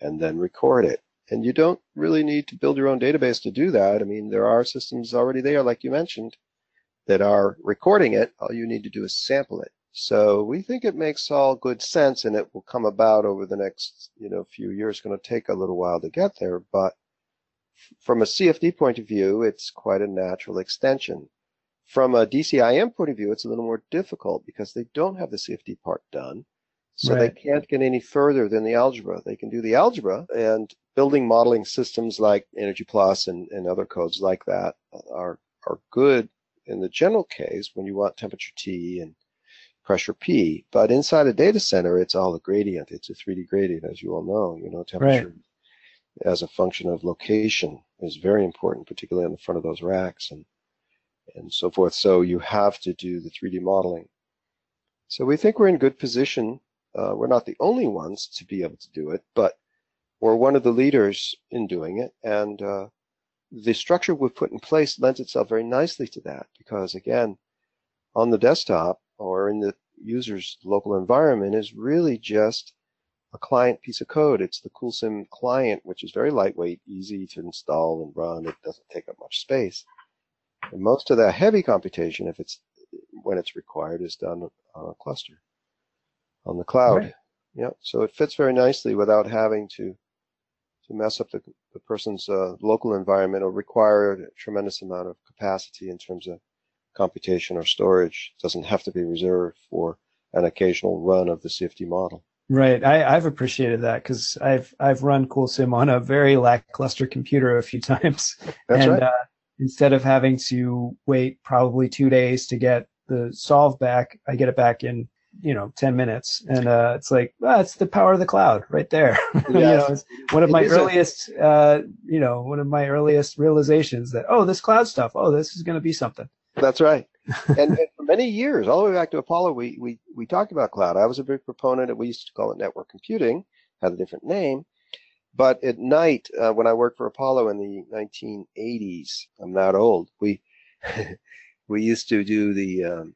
[SPEAKER 2] and then record it. And you don't really need to build your own database to do that. I mean, there are systems already there, like you mentioned, that are recording it. All you need to do is sample it. So we think it makes all good sense and it will come about over the next, you know, few years. It's going to take a little while to get there, but from a CFD point of view, it's quite a natural extension. From a DCIM point of view, it's a little more difficult because they don't have the CFD part done. So right. they can't get any further than the algebra. They can do the algebra and building modeling systems like Energy Plus and, and other codes like that are, are good in the general case when you want temperature T and pressure P. But inside a data center, it's all a gradient. It's a 3D gradient, as you all know. You know, temperature right. as a function of location is very important, particularly on the front of those racks. And and so forth. So you have to do the 3D modeling. So we think we're in good position. Uh, we're not the only ones to be able to do it, but we're one of the leaders in doing it. And uh, the structure we've put in place lends itself very nicely to that because, again, on the desktop or in the user's local environment is really just a client piece of code. It's the CoolSim client, which is very lightweight, easy to install and run. It doesn't take up much space. And most of the heavy computation, if it's when it's required, is done on a cluster on the cloud. Right. Yeah, so it fits very nicely without having to to mess up the, the person's uh, local environment or require a tremendous amount of capacity in terms of computation or storage. It doesn't have to be reserved for an occasional run of the CFD model.
[SPEAKER 1] Right, I, have appreciated that because I've I've run CoolSim on a very lackluster computer a few times,
[SPEAKER 2] That's
[SPEAKER 1] and
[SPEAKER 2] right. uh,
[SPEAKER 1] instead of having to wait probably two days to get the solve back, I get it back in you know 10 minutes. And uh, it's like well, it's the power of the cloud right there. Yes. you know it's one of my earliest a... uh, you know one of my earliest realizations that oh this cloud stuff. Oh this is going to be something.
[SPEAKER 2] That's right. And, and, for many years all the way back to apollo we, we we talked about cloud. I was a big proponent we used to call it network computing had a different name. But at night, uh, when I worked for Apollo in the 1980s, I'm not old. We we used to do the um,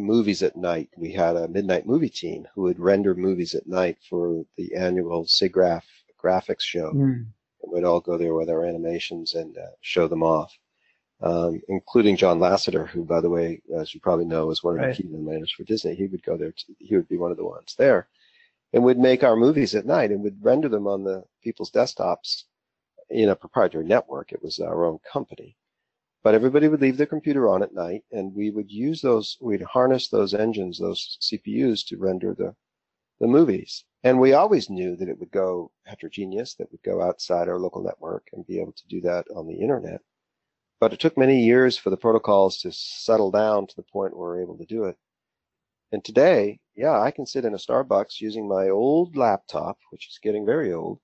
[SPEAKER 2] movies at night. We had a midnight movie team who would render movies at night for the annual SIGGRAPH graphics show. Mm. We'd all go there with our animations and uh, show them off, um, including John Lasseter, who, by the way, as you probably know, is one of right. the key animators for Disney. He would go there. To, he would be one of the ones there and would make our movies at night and would render them on the people's desktops in a proprietary network. It was our own company. But everybody would leave their computer on at night and we would use those, we'd harness those engines, those CPUs to render the, the movies. And we always knew that it would go heterogeneous, that would go outside our local network and be able to do that on the internet. But it took many years for the protocols to settle down to the point where we're able to do it. And today, yeah, I can sit in a Starbucks using my old laptop, which is getting very old,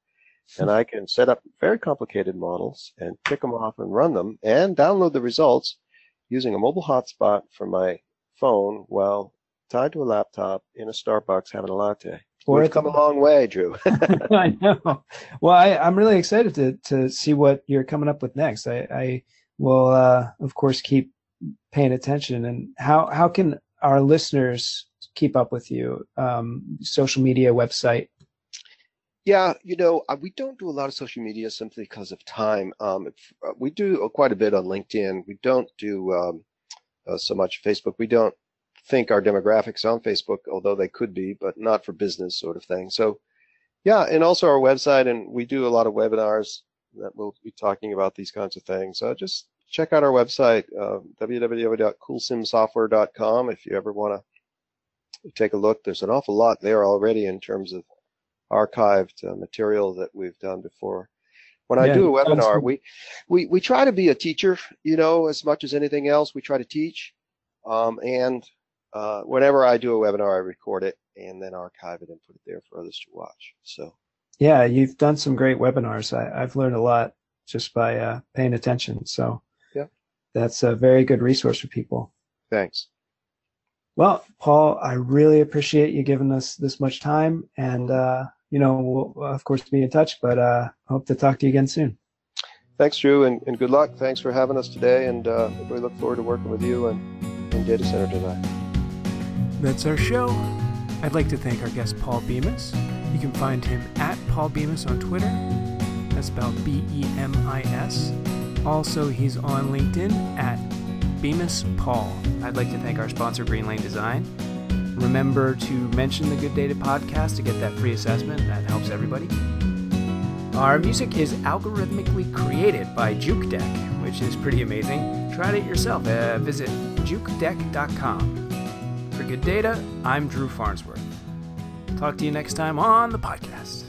[SPEAKER 2] and I can set up very complicated models and pick them off and run them and download the results using a mobile hotspot from my phone while tied to a laptop in a Starbucks having a latte. Or We've come a long way, Drew.
[SPEAKER 1] I know. Well, I, am really excited to to see what you're coming up with next. I, I will, uh, of course, keep paying attention. And how how can our listeners keep up with you? Um, social media, website.
[SPEAKER 2] Yeah, you know, uh, we don't do a lot of social media simply because of time. Um, uh, we do quite a bit on LinkedIn. We don't do um, uh, so much Facebook. We don't think our demographics on Facebook, although they could be, but not for business sort of thing. So, yeah, and also our website, and we do a lot of webinars that we'll be talking about these kinds of things. So just check out our website, uh, www.coolsimsoftware.com, if you ever want to take a look. There's an awful lot there already in terms of archived uh, material that we've done before. When I do a webinar, we, we, we try to be a teacher, you know, as much as anything else, we try to teach. Um, and uh, whenever I do a webinar, I record it and then archive it and put it there for others to watch. So,
[SPEAKER 1] yeah, you've done some great webinars. I, have learned a lot just by uh, paying attention. So,
[SPEAKER 2] yeah,
[SPEAKER 1] that's a very good resource for people.
[SPEAKER 2] Thanks.
[SPEAKER 1] Well, Paul, I really appreciate you giving us this much time, and uh, you know, we'll of course be in touch. But uh, hope to talk to you again soon.
[SPEAKER 2] Thanks, Drew, and, and good luck. Thanks for having us today, and uh, we look forward to working with you and in Data Center tonight.
[SPEAKER 1] That's our show. I'd like to thank our guest Paul Bemis. You can find him at Paul Bemis on Twitter. That's spelled B E M I S. Also, he's on LinkedIn at Bemis Paul. I'd like to thank our sponsor, Green Lane Design. Remember to mention the Good Data podcast to get that free assessment. That helps everybody. Our music is algorithmically created by JukeDeck, which is pretty amazing. Try it yourself. Uh, visit jukedeck.com. For Good Data, I'm Drew Farnsworth. Talk to you next time on the podcast.